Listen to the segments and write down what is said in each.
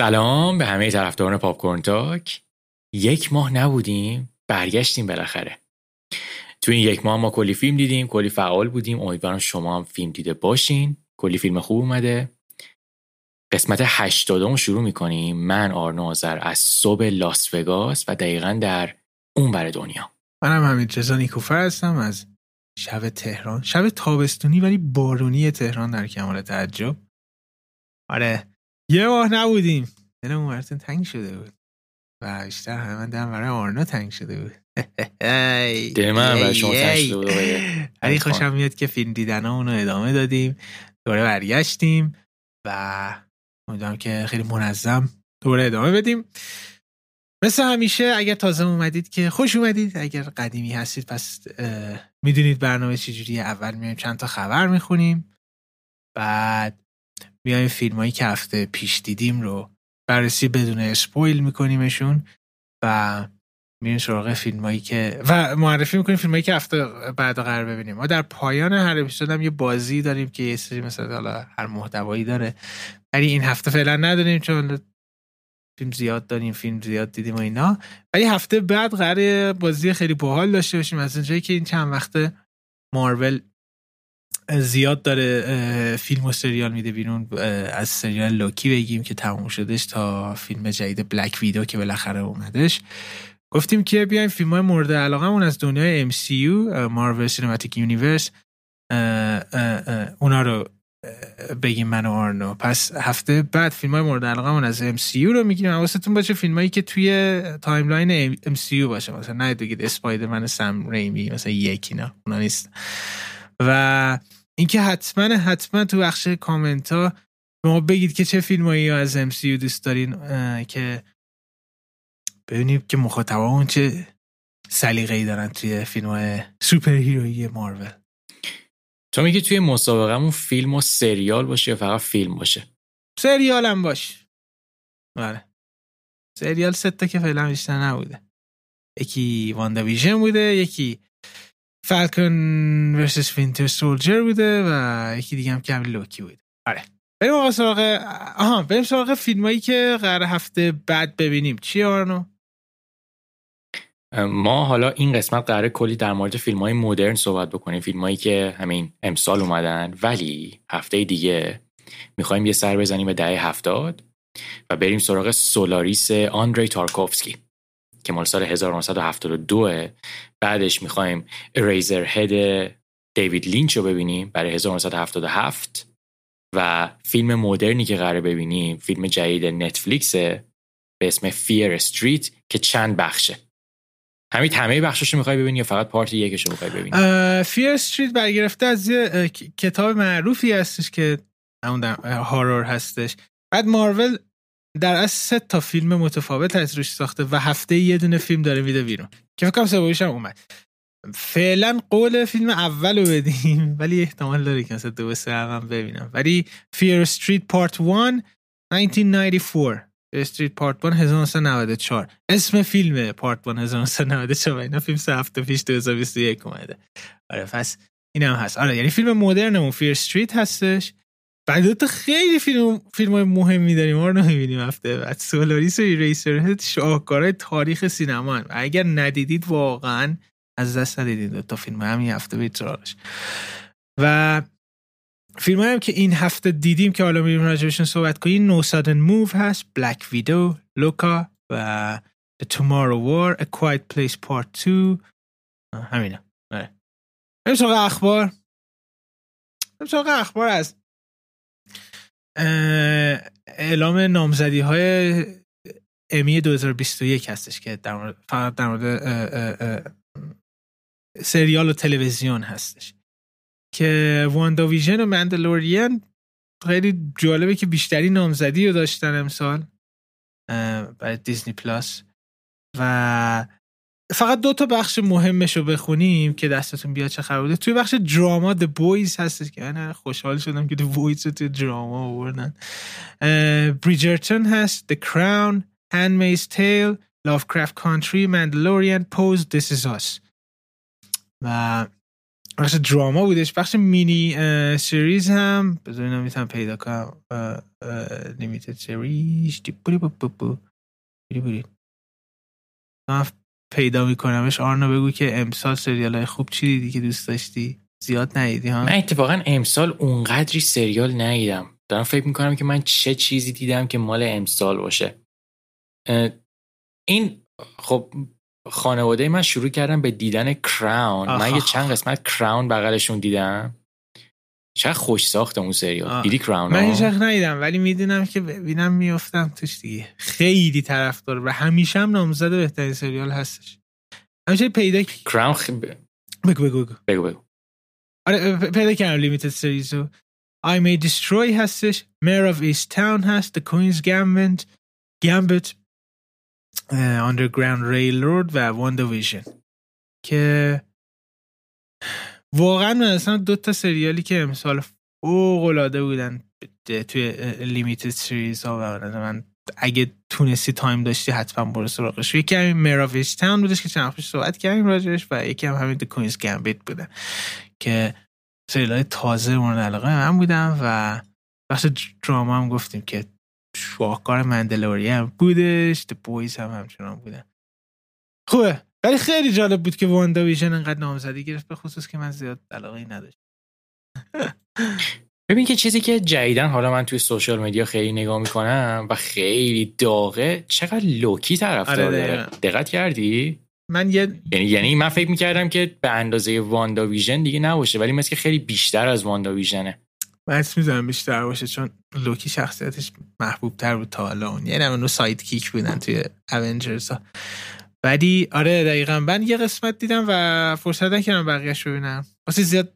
سلام به همه طرفداران پاپ تاک. یک ماه نبودیم برگشتیم بالاخره. تو این یک ماه ما کلی فیلم دیدیم کلی فعال بودیم. امیدوارم شما هم فیلم دیده باشین. کلی فیلم خوب اومده. قسمت هشتادم شروع می‌کنیم. من آرنو آذر از صبح لاس وگاس و دقیقا در اون بر دنیا. منم همین رضا نیکوفر هستم از شب تهران. شب تابستونی ولی بارونی تهران در کمال تعجب. آره یه ماه نبودیم. دلمون براتون تنگ شده بود. و بیشتر همه من دلم برای آرنا تنگ شده بود. دل من برای شما تنگ شده بود ولی خوشم میاد که فیلم دیدن اونو ادامه دادیم. دوره برگشتیم و امیدوارم که خیلی منظم دوره ادامه بدیم. مثل همیشه اگر تازه اومدید که خوش اومدید. اگر قدیمی هستید پس می‌دونید برنامه چجوریه. اول میایم چند تا خبر می‌خونیم. بعد میایم فیلم هایی که هفته پیش دیدیم رو بررسی بدون اسپویل میکنیمشون و میریم سراغ فیلم هایی که و معرفی می‌کنیم فیلم هایی که هفته بعد قرار ببینیم. ما در پایان هر اپیزود هم یه بازی داریم که یه سری مثلا حالا هر محتوایی داره. ولی این هفته فعلا نداریم چون فیلم زیاد داریم فیلم زیاد دیدیم و اینا. ولی هفته بعد قرار بازی خیلی باحال داشته باشیم از اونجایی که این چند وقته مارول زیاد داره فیلم و سریال میده بیرون از سریال لوکی بگیم که تموم شدش تا فیلم جدید Black Widow که بالاخره اومدش. گفتیم که بیایم فیلم های مورد علاقه از دنیای MCU Marvel Cinematic Universe اونا رو بگیم من و آرنو. پس هفته بعد فیلم های مورد علاقه من از MCU رو می‌گیم. حواستون باشه فیلم هایی که توی timeline MCU باشه. مثلا نگید Spider-Man سم ریمی مثلا یکی نه اونا نیست. و اینکه حتما حتما تو بخش کامنت ها به ما بگید که چه فیلمایی از MCU دوست دارین که ببینیم که مخاطبا چه سلیقه‌ای دارن توی فیلم های سوپر هیرویی مارول. تو میگی توی مسابقهمون فیلم و سریال باشه یا فقط فیلم باشه؟ سریال هم باش. بله. سریال ستا که فعلا بیشتر نبوده. یکی WandaVision بوده یکی Falcon versus Winter Soldier بوده و یکی دیگه هم که همین لوکی بوده. آره. بریم آقا سراغ آها بریم سراغ فیلمایی که قرار هفته بعد ببینیم. چی آرنو ما حالا این قسمت قراره کلی در مورد فیلم های مدرن صحبت بکنیم. فیلم هایی که همین امسال اومدن ولی هفته دیگه می‌خوایم یه سر بزنیم به دهه هفتاد و بریم سراغ سولاریس آندری تارکوفسکی. که مال سال 1972 بعدش می‌خوایم Eraserhead دیوید لینچ رو ببینیم برای 1977 و فیلم مدرنی که قراره ببینیم فیلم جدید نتفلیکس به اسم Fear Street که چند بخشه. همین همه بخشش رو می‌خوای ببینی یا فقط part یکش رو می‌خوای ببینی؟ Fear Street برگرفته از یه کتاب معروفی هستش که همون هارور هستش. بعد مارول در از سه تا فیلم متفاوت از روش ساخته و هفته یه دونه فیلم داره میده بیرون. که فکر کنم هم اومد. فعلا قول فیلم اول رو بدیم ولی احتمال داره که مثلا دو سه هم ببینم. ولی فیر استریت پارت 1 1994 استریت پارت 1 1994 اسم فیلم پارت 1 1994 اینا فیلم سه هفته پیش 2021 اومده. آره پس اینم هست. آره یعنی فیلم مدرنمون Fear Street هستش. بعد تو خیلی فیلم فیلم های مهمی داریم ما رو نمی‌بینیم هفته بعد. سولاریس و Eraser شاهکارهای تاریخ سینما و اگر ندیدید واقعا از دست ندید تا فیلم همین هفته بیت و فیلم هم که این هفته دیدیم که حالا میریم راجبشون صحبت کنیم No Sudden Move هست Black Widow لوکا و The Tomorrow War A Quiet Place Part 2 همینه بریم سراغ اخبار. اخبار از اعلام نامزدی های امی 2021 هستش که در مورد فقط در مورد سریال و تلویزیون هستش. که واندا ویژن و مندلورین خیلی جالبه که بیشتری نامزدی رو داشتن امسال برای دیزنی پلاس. و فقط دو تا بخش مهمش رو بخونیم که دستتون بیاد چه خبر بوده. توی بخش دراما The Boys هستش که من خوشحال شدم که The Boys رو توی دراما آوردن. بریجرتون هست The Crown Handmaid's Tale Lovecraft Country Mandalorian Pose This Is Us. و بخش دراما بودش. بخش مینی سریز هم بذارینم می‌تونم پیدا کنم. لیمیتد سریز بوری بوری من پیدا میکنمش. آرنا بگو که امسال سریال های خوب چی دیدی که دوست داشتی؟ زیاد ندیدی ها؟ من اتفاقا امسال اونقدری سریال ندیدم. دارم فکر می‌کنم که من چه چیزی دیدم که مال امسال باشه. این خب خانواده من شروع کردم به دیدن کراون من یه چند قسمت کراون بغلشون دیدم. چه خوش ساخته اون سریال. دیدی کراون من هیچ ندیدم ولی می‌دونم که ببینم میافتم توش دیگه. خیلی طرفدار و همیشه هم نامزد بهترین سریال هستش. همیشه پیدا کراون خ... بگو بگو بگو. بگو بگو. آره پیدا کردم لیمیتد سریزو I May Destroy هستش. Mayor of East Town هست. The Queen's Gambit Gambit Underground Railroad و واندا ویژن که واقعا من اصلا دو تا سریالی که امسال فوق العاده بودن توی limited series ها و من اگه تونستی time داشتی حتما برو سراغش. یکی همین Mare of Easttown بودش که چند پیش صحبت کردیم راجعش و یکی هم همین Queen's Gambit بوده که سریال های تازه مورد علاقه من بودم و بخش drama هم گفتیم که شاهکار Mandalorian هم بودش The Boys هم همچنان بودن. خوبه. ولی خیلی جالب بود که WandaVision انقدر نامزدی گرفت به خصوص که من زیاد علاقه نداشت ببین که چیزی که جدیدن حالا من توی social media خیلی نگاه می‌کنم و خیلی داغه چقدر لوکی طرفدار داره. دقت کردی؟ من یه یعنی یعنی من فکر می‌کردم که به اندازه WandaVision دیگه نباشه ولی مثل که خیلی بیشتر از WandaVision ه. من می‌زنم بیشتر باشه چون لوکی شخصیتش محبوب تر بود تا حالا. اون یعنی اونو sidekick بودن توی Avengers ها. ولی آره دقیقا. من یه قسمت دیدم و فرصت نکردم بقیهش ببینم. واسه زیاد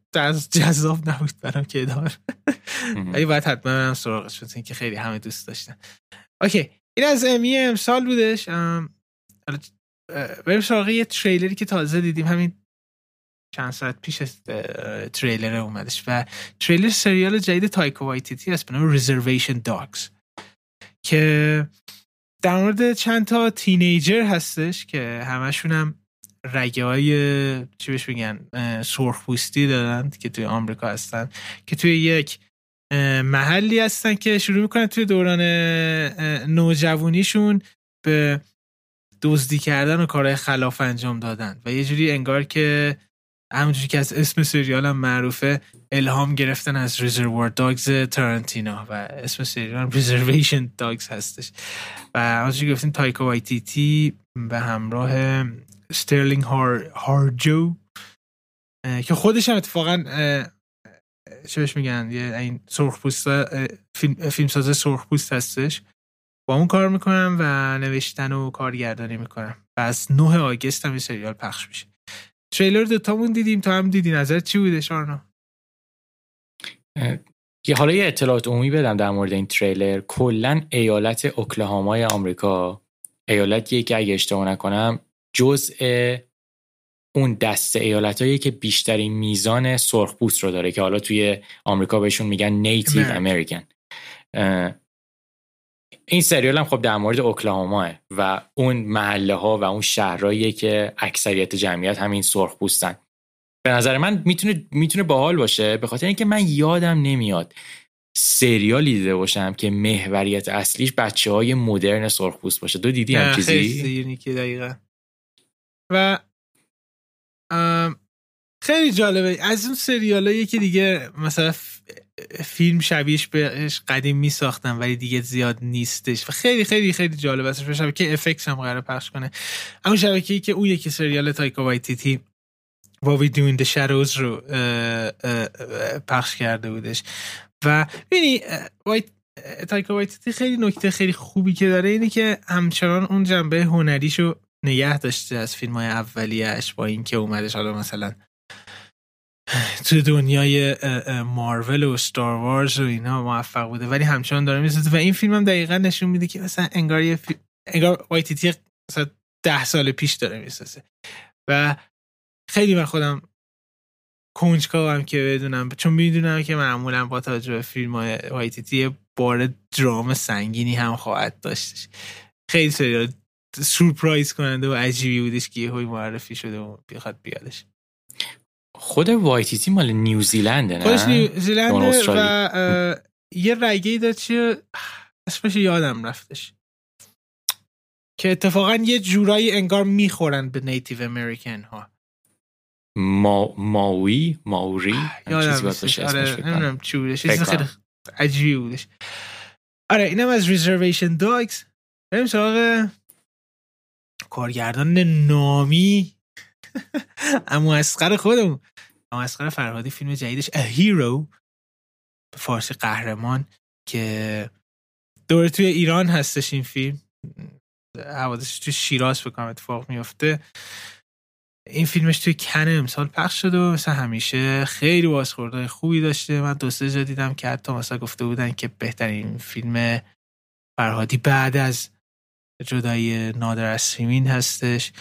جذاب نبود برام که ادامه ولی باید حتما برم سراغش چون که خیلی همه دوست داشتن. اوکی. این از امی امسال بودش. بریم سراغ یه تریلری که تازه دیدیم. همین چند ساعت پیش تریلر اومدش. و تریلر سریال جدید تایکو وایتیتی هست به نام Reservation Dogs که در مورد چند تا تینیجر هستش که همشون هم رگه های چی بهش بگن سرخپوستی دارن که توی آمریکا هستن که توی یک محلی هستن که شروع می‌کنن توی دوران نوجوانیشون به دزدی کردن و کارهای خلاف انجام دادن. و یه جوری انگار که همونجوری که از اسم سریال هم معروفه الهام گرفتن از ریزروار داگز تارانتینا و اسم سریال ریزرویشن داگز هستش. و همونجوری گفتیم تایکا وایتیتی به همراه سترلینگ هار هارجو که خودش هم اتفاقا چه بهش میگن؟ یه این سرخپوست فیلم, فیلم ساز سرخپوست هستش. با اون کار می‌کنن و نوشتن و کارگردانی می‌کنن. و از 9 August هم این سریال پخش میشه. تریلر دوتامون دیدیم تو هم دیدی. نظر چی بوده شارنا؟ یه حالا یه اطلاعات عمومی بدم در مورد این تریلر. کلا ایالت اوکلاهامای آمریکا ایالتیه که اگه اشتباه نکنم جزء اون دسته ایالتهایی که بیشترین میزان سرخپوست رو داره که حالا توی آمریکا بهشون میگن نیتیو امریکن این سریال هم خب در مورد اوکلاهوما و اون محله ها و اون شهرهایی که اکثریت جمعیت همین سرخ پوستن. به نظر من می‌تونه می‌تونه باحال باشه به خاطر اینکه من یادم نمیاد سریالی دیده باشم که محوریت اصلیش بچه های مدرن سرخپوست باشه. دو دیدی هم چیزی؟ خیلی دقیقا. و خیلی جالبه. از اون سریالایی که دیگه مثلا فیلم شبیهش بهش قدیم می ساختن ولی دیگه زیاد نیستش. و خیلی خیلی خیلی جالب است. به شبکه افکس هم قرار پخش کنه. همون شبکه‌ای که اون یکی سریال تایکا وایتیتی What We Do in the رو پخش کرده بودش. و ببینی وایت تایکا وایتیتی خیلی نکته خیلی خوبی که داره اینه که همچنان اون جنبه هنریشو نگه داشته از فیلم های اولیهش با اینکه اومدش حالا مثلا تو دنیای مارول و Star Wars و اینا موفق بوده. ولی همچنان داره می‌سازه و این فیلم هم دقیقا نشون میده که مثلا انگار یه فی... انگار وایتیتی مثلا ده سال پیش داره می‌سازه و خیلی من خودم کنجکاوم که بدونم. چون می‌دونم که معمولا با توجه به فیلم های وایتیتی بار درام سنگینی هم خواهد داشتش. خیلی سریال سورپرایز کننده و عجیبی بودش که یه معرفی شده و بخواد بیادش. خود وایتیتی مال نیوزیلنده نه؟ خودش نیوزیلنده استرالی. و یه رگه داد چیه اسمش یادم رفتش. که اتفاقا یه جورایی انگار می‌خورن به نیتیو امریکن ها ما ماوی ماوری یادم آره. نمی‌دونم چی بودش. خیلی. عجیبی بودش. آره اینم از ریزرویشن داگز بریم سراغ کارگردان نامی. اما اسقر خودمون. اما اسقر فرهادی فیلم جدیدش A Hero به فارسی قهرمان که دوره توی ایران هستش این فیلم. حوادثش توی شیراز بکنم اتفاق میفته این فیلمش توی کن امسال پخش شده و مثل همیشه خیلی بازخوردهای خوبی داشته. من دو سه جا دیدم که حتی مثلا گفته بودن که بهترین فیلم فرهادی بعد از جدای نادر از هستش.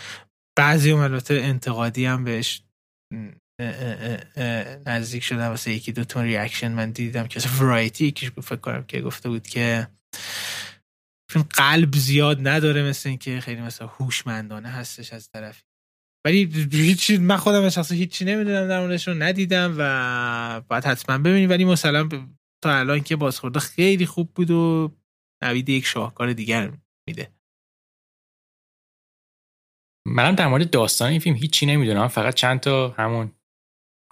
بعضی هم البته انتقادی هم بهش نزدیک شدن واسه یکی دو تا ریاکشن من دیدم که ورایتی یکیش فکر کنم که گفته بود که فیلم قلب زیاد نداره مثل اینکه خیلی مثلا هوشمندانه هستش از طرفی ولی هیچی من خودم شخصا هیچی نمی‌دونم در موردش رو ندیدم و باید حتما ببینیم. ولی مثلا تا الان که بازخورده خیلی خوب بود و نوید یک شاهکار دیگر میده. منم در مورد داستان این فیلم هیچی نمی‌دونم فقط چند تا همون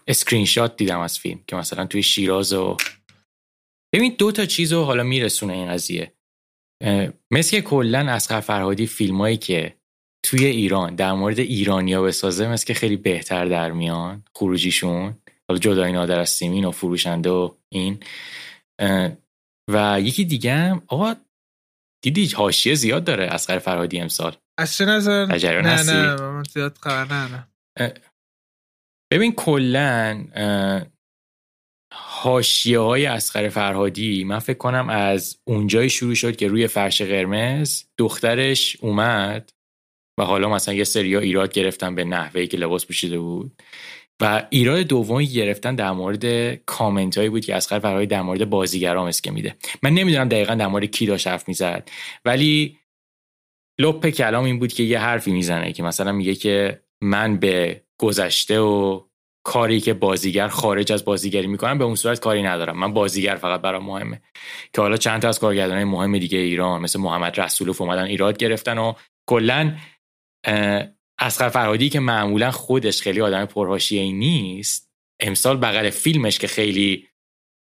اسکرین شات دیدم از فیلم که مثلا توی شیراز و ببین دو تا چیز رو حالا میرسونه این قضیه. مثل که کلا اصغر فرهادی فیلمایی که توی ایران در مورد ایرانیا بسازه مثل که خیلی بهتر در میان خروجیشون حالا جدای نادر از سیمین و فروشنده و این. و یکی دیگه هم آقا دیدی حاشیه زیاد داره اسقر فرهادی امسال. از چه نظر؟ نه هستی؟ نه من زیاد خبر ندارم. ببین کلا حاشیه های اسقر فرهادی من فکر کنم از اونجایی شروع شد که روی فرش قرمز دخترش اومد و حالا مثلا یه سریا ایراد گرفتن به نحوهی که لباس پوشیده بود و ایراد دومی گرفتن در مورد کامنت هایی بود که اسقر فرهادی در مورد بازیگرام اسکه میده. من نمی‌دونم دقیقا در مورد کی داشت حرف می‌زد ولی لپ کلام این بود که یه حرفی می‌زنه که مثلا میگه که من به گذشته و کاری که بازیگر خارج از بازیگری می‌کنم به اون صورت کاری ندارم. من بازیگر فقط برام مهمه. که حالا چند تا از کارگردانای مهم دیگه ایران مثل محمد رسولوف اومدن ایراد گرفتن و کلا اسقر فرهادی که معمولا خودش خیلی آدم پرهاشیه‌ای نیست امسال بغل فیلمش که خیلی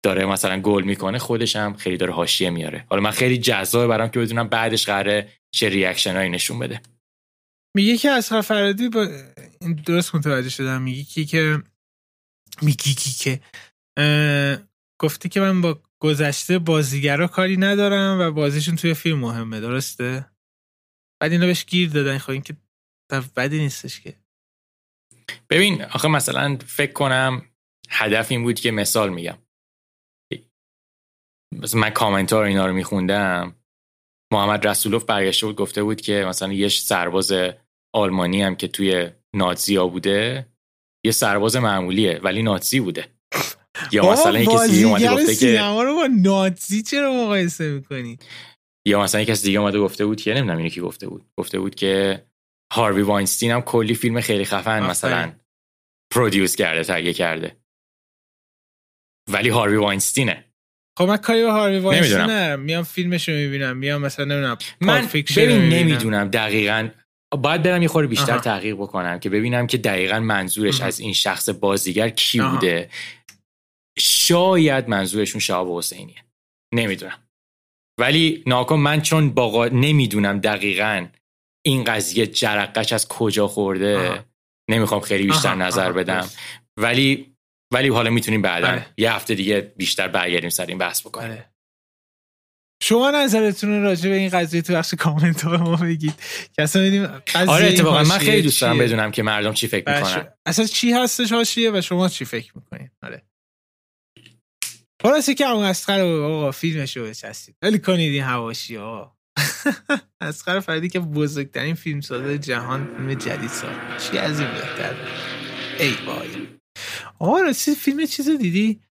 داره مثلا گل می‌کنه خودش هم خیلی داره حاشیه میاره. حالا من خیلی جذابه برام که بدونم بعدش قراره چه ریاکشنایی نشون بده. میگه که از فرادی با این درست متوجه شدم. میگه کی که میگی که اه، گفتی که من با گذشته بازیگرا کاری ندارم و بازیشون توی فیلم مهمه. درسته؟ بعد اینا بهش گیر دادن. خب این که بدی نیستش که. ببین آخه مثلا فکر کنم هدف این بود که مثال میگم. مثلا من کامنت ها اینا رو میخوندم. محمد رسولوف برگشته بود گفته بود که مثلا یه سرباز آلمانی هم که توی نازیا بوده یه سرباز معمولیه ولی نازی بوده. یا مثلا یه کسی دیگه اومده گفته که سینما رو با نازی چرا مقایسه می‌کنی؟ یا مثلا یه کسی دیگه اومده گفته بود که نمی‌دونم اینو کی گفته بود. گفته بود که هاروی واینستین هم کلی فیلم خیلی خفن. مثلا پرودیوس کرده تهیه کرده. ولی هاروی واینستینه. خب من کاری به هاروی واینستین نمی‌دونم. میام فیلمش رو می‌بینم میام مثلا نمی‌دونم من ببین. نمی‌دونم دقیقا باید برم یه خورده بیشتر آها. تحقیق بکنم که ببینم که دقیقا منظورش آها. از این شخص بازیگر کی آها. بوده شاید منظورشون شهاب حسینیه نمی‌دونم ولی ناکن من چون باقا نمی‌دونم دقیقا این قضیه جرقش از کجا خورده آها. نمی‌خوام خیلی بیشتر آها، نظر بدم. ولی ولی حالا می‌تونیم بعدا بله. یه هفته دیگه بیشتر برگردیم سر این بحث بکنیم. آره. شما نظرتون راجع به این قضیه تو بخش کامنت ها ما بگید. که اصلا بدیم قضیه آره اتفاقا. من خیلی دوست دارم؟ بدونم که مردم چی فکر بله، می‌کنن. اصلا چی هستش حاشیه و شما چی فکر می‌کنید؟ آره. خلاصه که اون اسخر آقا فیلمش رو بچستید ولی کنید این حواشی ها اسخر فردی که بزرگترین فیلم ساز جهان فیلم جدید ساخت چی از این بهتر؟ ای وای. آقا راستی فیلم چیز دیدی؟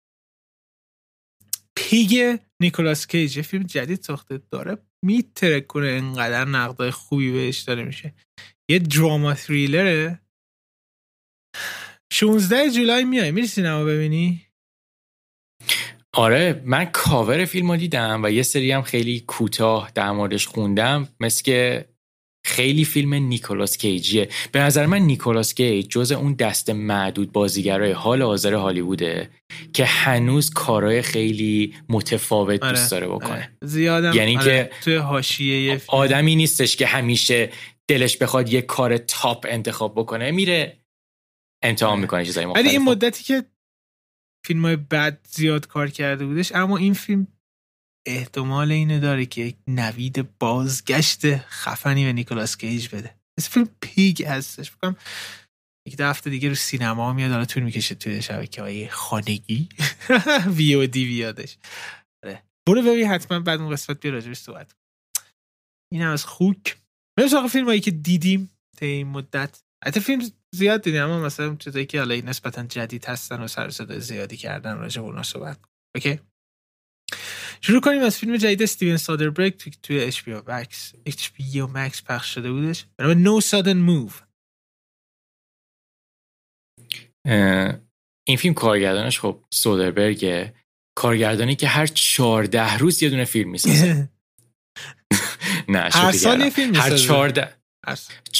پیگ نیکولاس کیج. فیلم جدید ساخته داره میترک کنه انقدر نقدای خوبی بهش داره میشه. یه دراما تریلره. 16 جولای میای. میری سینما ببینی؟ آره من کاور فیلم رو دیدم و یه سری هم خیلی کوتاه در موردش خوندم. مثل که خیلی فیلم نیکولاس کیجیه به نظر من نیکولاس کیج جز اون دست معدود بازیگرای حال حاضر هالیووده که هنوز کارهای خیلی متفاوت آره، دوست داره بکنه آره. زیادم یعنی آره. که توی حاشیه. آدمی نیستش که همیشه دلش بخواد یه کار تاپ انتخاب بکنه میره امتحان آره. می‌کنه چیزای ولی این مختلف مدتی که فیلم های بد زیاد کار کرده بودش اما این فیلم احتمال اینو داره که یک نوید بازگشت خفنی به نیکولاس کیج بده. مثل فیلم پیگ هستش. فکرم یک دو هفته دیگه رو سینما میاد حالا طول می‌کشه توی شبکه های خانگی. وی او دی بیادش. آره. برو ببین حتما بعد اون قسمت بیا راجبش صحبت. این هم از خوک. بریم سراغ فیلم هایی که دیدیم تا این مدت. حتی فیلم زیاد دیدیم اما مثلا چیزایی که حالا نسبتا جدید هستن و سر و صدای زیادی کردن راجع به اونا صحبت. اوکی؟ شروع کنیم از فیلم جدید استیون سادربرگ توی توی اچ پی او مکس اچ پی او مکس پخش شده بودش. به نام No Sudden Move این فیلم کارگردانش خب سودربرگه. کارگردانی که هر چهارده روز یه دونه فیلم می‌سازه. نه هر سال. یه فیلم هر. چهارده.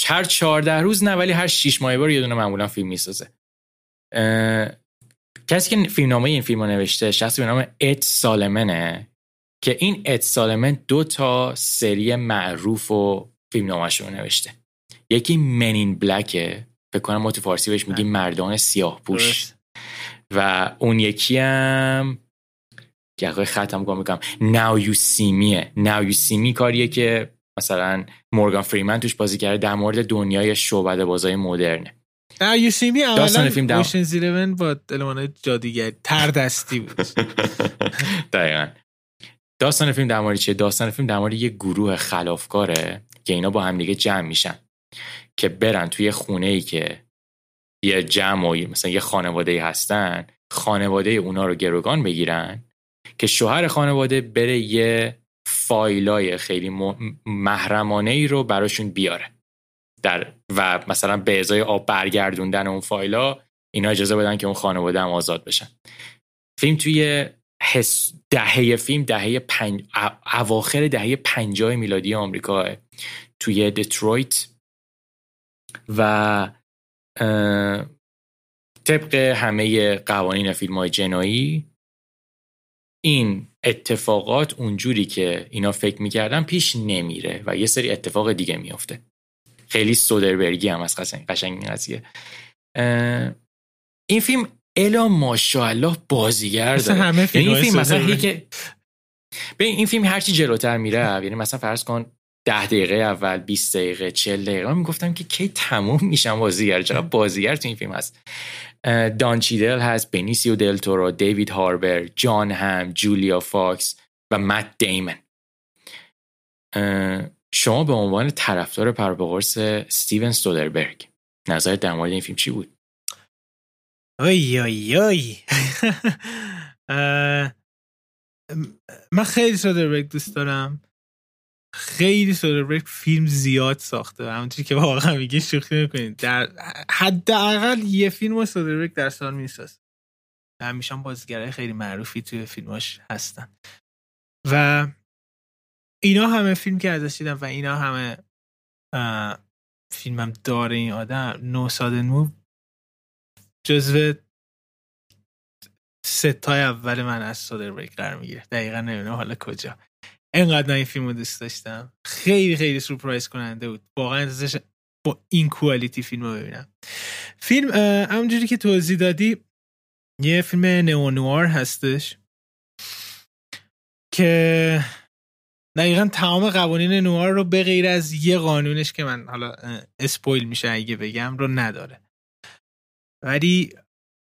هر چهارده روز نه ولی هر شیش ماه بار یه دونه معمولا فیلم می‌سازه. کسی که فیلمنامه این فیلم رو نوشته شخصی به نام اد سالمنه که این اد سالمن دو تا سری معروف و فیلمنامه‌ش رو نوشته. یکی منین بلکه فکر کنم ما تو فارسی بهش میگیم مردان سیاه پوش. درست. و اون یکی هم یقای ختم کنم می‌کنم. Now You See Me Now You See Me کاریه که مثلا مورگان فریمن توش بازی کرده در مورد دنیای شعبده بازای مدرنه. نه یو سی می داستان اولا فیلم دم- اوشنز 11 با المان جادیگری تر دستی بود. دقیقا. داستان فیلم در مورد چیه؟ داستان فیلم در مورد یه گروه خلافکاره که اینا با هم دیگه جمع میشن که برن توی خونه ای که یه جمع و مثلا یه خانواده هستن خانواده اونا رو گروگان بگیرن که شوهر خانواده بره یه فایلای خیلی محرمانه ای رو براشون بیاره. در و مثلا به ازای آب برگردوندن اون فایلا اینا اجازه بدن که اون خانواده هم آزاد بشن. فیلم توی حس دهه فیلم دهه پنج... اواخر دهه پنجاه میلادی آمریکا توی دترویت و طبق همه قوانین فیلم های جنایی این اتفاقات اونجوری که اینا فکر می‌کردن پیش نمیره و یه سری اتفاق دیگه میفته خیلی سودربرگی هم از قشنگ این قضیه. این فیلم الا ماشاءالله بازیگر داره. همه یعنی این فیلم مثلا که ببین این فیلم هرچی جلوتر میره یعنی مثلا فرض کن ده دقیقه اول 20 دقیقه 40 دقیقه من می‌گفتم که کی تموم میشن بازیگر چقدر بازیگر تو این فیلم هست. دان چیدل هست بنیسیو دل تورو دیوید هاربر جان هم جولیا فاکس و مت دیمن. شما به عنوان طرفدار پر و پا قرص ستیون سودربرگ نظرت در مورد این فیلم چی بود؟ آی اه، من خیلی سودربرگ دوست دارم. خیلی سودربرگ فیلم زیاد ساخته. همونطوری که واقعا میگه شوخی می‌کنید در حداقل یه فیلم سودربرگ در سال میساز همیشه هم بازیگرای خیلی معروفی توی فیلماش هستن. و اینا همه فیلم که ازش دیدم و اینا همه فیلمم داره این آدم نو سادن جزو ستای اول من از سودربرگ قرار می‌گیره. دقیقا نمی‌دونم حالا کجا. انقدر من این فیلم رو دوست داشتم. خیلی خیلی سورپرایز کننده بود. واقعا انتظارش با این کوالیتی فیلم رو ببینم. فیلم همونجوری که توضیح دادی یه فیلم نئونوار هستش که دقیقا تمام قوانین نوار رو به غیر از یه قانونش که من حالا اسپویل میشه اگه بگم رو نداره. ولی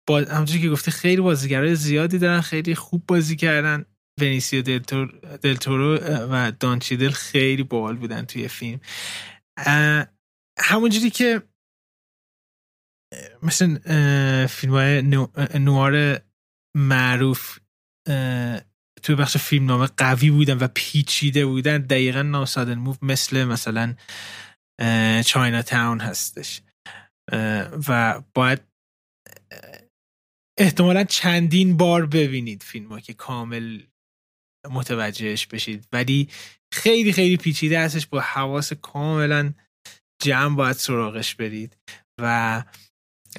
با همونجوری که گفته خیلی بازیگرای زیادی دارن خیلی خوب بازی کردن. ونیسیو دلتور، دلتورو و دانچیدل خیلی باحال بودن توی فیلم. همونجوری که مثل فیلم های نوار معروف توی بخش فیلم نامه قوی بودن و پیچیده بودن دقیقا ناسادن موو مثل مثلا چاینا تاون هستش. و باید احتمالا چندین بار ببینید فیلم ها که کامل متوجهش بشید. ولی خیلی خیلی پیچیده هستش. با حواس کاملا جمع باید سراغش برید. و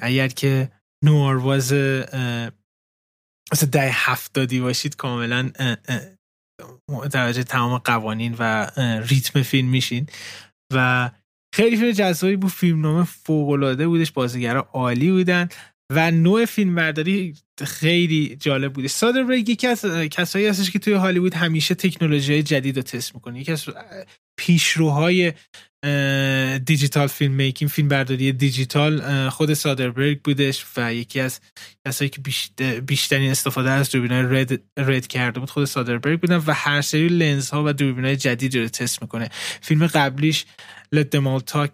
اگر که نوارواز مثل ده هفتادی باشید کاملا متوجه تمام قوانین و ریتم فیلم میشین. و خیلی فیلم جذابی بود. فیلمنامه فوق العاده بودش. بازیگرا عالی بودن. و نوع فیلم برداری خیلی جالب بوده. سادر برگ یکی از کسایی هستش که توی هالیوود همیشه تکنولوژی جدید رو تست می‌کنه. یکی از پیشروهای دیجیتال فیلم میکینگ فیلم برداری دیجیتال خود سادربرگ بودش و یکی از کسایی که بیشترین استفاده از دوربینای رد رد کرده بود خود سادربرگ بودن و هر سری لنز ها و دوربینای جدید رو تست می‌کنه. فیلم قبلیش لت دمال تاک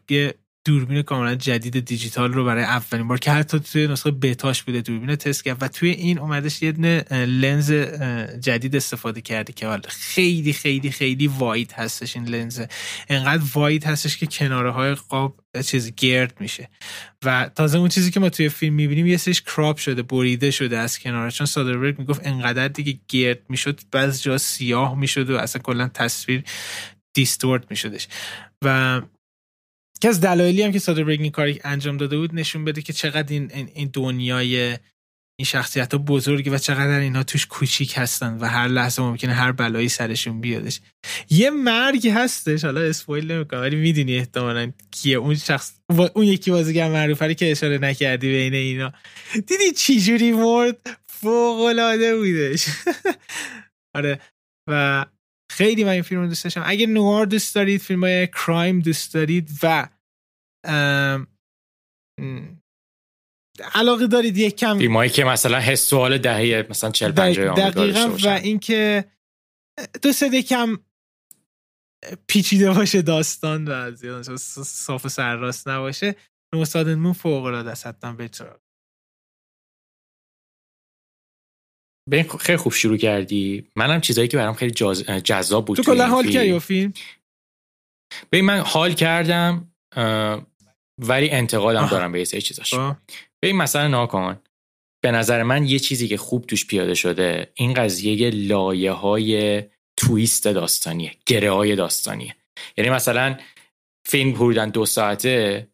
دوربین کاملا جدید دیجیتال رو برای اولین بار که حتی توی نسخه بتاش بوده دوربین تست کرد و توی این اومدش یه لنز جدید استفاده کرده که حالا خیلی خیلی خیلی واید هستش این لنز. انقدر واید هستش که کناره های قاب چیز گرد میشه. و تازه اون چیزی که ما توی فیلم می‌بینیم یه سریش کراپ شده بریده شده از کنار چون سادربرگ می‌گفت انقدر دیگه گرد می‌شد بعض جا سیاه می‌شد و اصلا کلا تصویر دیستورت میشدش. و که از دلایلی هم که سادر این کاری انجام داده بود نشون بده که چقدر این این دنیای این شخصیت ها بزرگی و چقدر اینها توش کوچیک هستن و هر لحظه ممکنه هر بلایی سرشون بیادش. یه مرگ هستش حالا اسپویل نمی‌کنم ولی می‌دونی احتمالا کیه اون شخص اون یکی بازیگر معروفه که اشاره نکردی بین اینا. دیدی چی جوری مرد فوق العاده بودش؟ آره. و خیلی من این فیلم رو دوست داشتم. اگه نوار دوست دارید فیلم های کرایم دوست دارید و علاقه دارید یک کم فیلمایی که مثلا حس سوال دهه مثلا 40 50 دقیقاً و اینکه دوست دارید کم پیچیده باشه داستان و صاف سرراست نباشه. نوستادنمون فوق العاده است. حتما به خیلی خوب شروع کردی. منم چیزایی که برام خیلی. جذاب بود تو کلا حال کردی فیلم. ببین من حال کردم ولی انتقادم دارم به یه سری چیزاش. ببین مثلا ناکن به نظر من یه چیزی که خوب توش پیاده شده این قضیه لایه های twist داستانیه گره های داستانیه. یعنی مثلا فیلم حدودا دو ساعته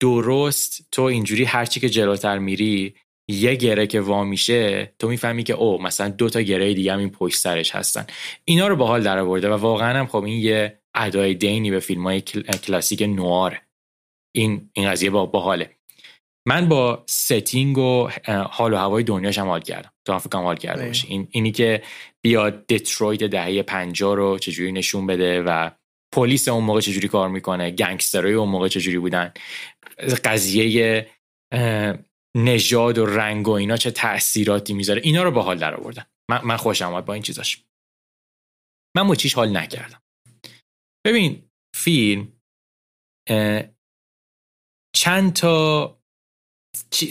درست تو اینجوری هرچی که جلوتر میری یه گره که وا میشه تو می‌فهمی که او مثلا دو تا گره دیگه هم این پشت سرش هستن. اینا رو باحال در آورده و واقعا هم خب این یه ادای دینی به فیلم های کلاسیک نواره. این این قضیه با باحاله. من با setting و حال و هوای دنیاش هم حال کردم. تو فکر حال کرده باشی این اینی که بیاد دترویت دهه 50 رو چجوری نشون بده و پلیس اون موقع چجوری کار می‌کنه گنگسترای اون موقع چجوری بودن. قضیه نژاد و رنگ و اینا چه تاثیراتی می‌ذاره؟ اینا رو با حال در آوردن. من, من خوشم آمد با این چیزاش. من مچیش حال نکردم. ببین فیلم چند تا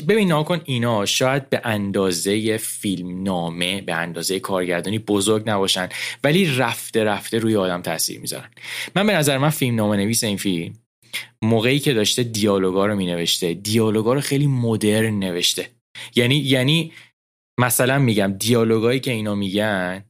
ببین ناکن اینا شاید به اندازه فیلم نامه به اندازه کارگردانی بزرگ نباشن ولی رفته رفته روی آدم تاثیر می‌ذارن. من به نظر من فیلم نامه نویس این فیلم موقعی که داشته دیالوگا رو می نوشته دیالوگا رو خیلی مدرن نوشته. یعنی یعنی مثلا میگم دیالوگایی که اینا میگن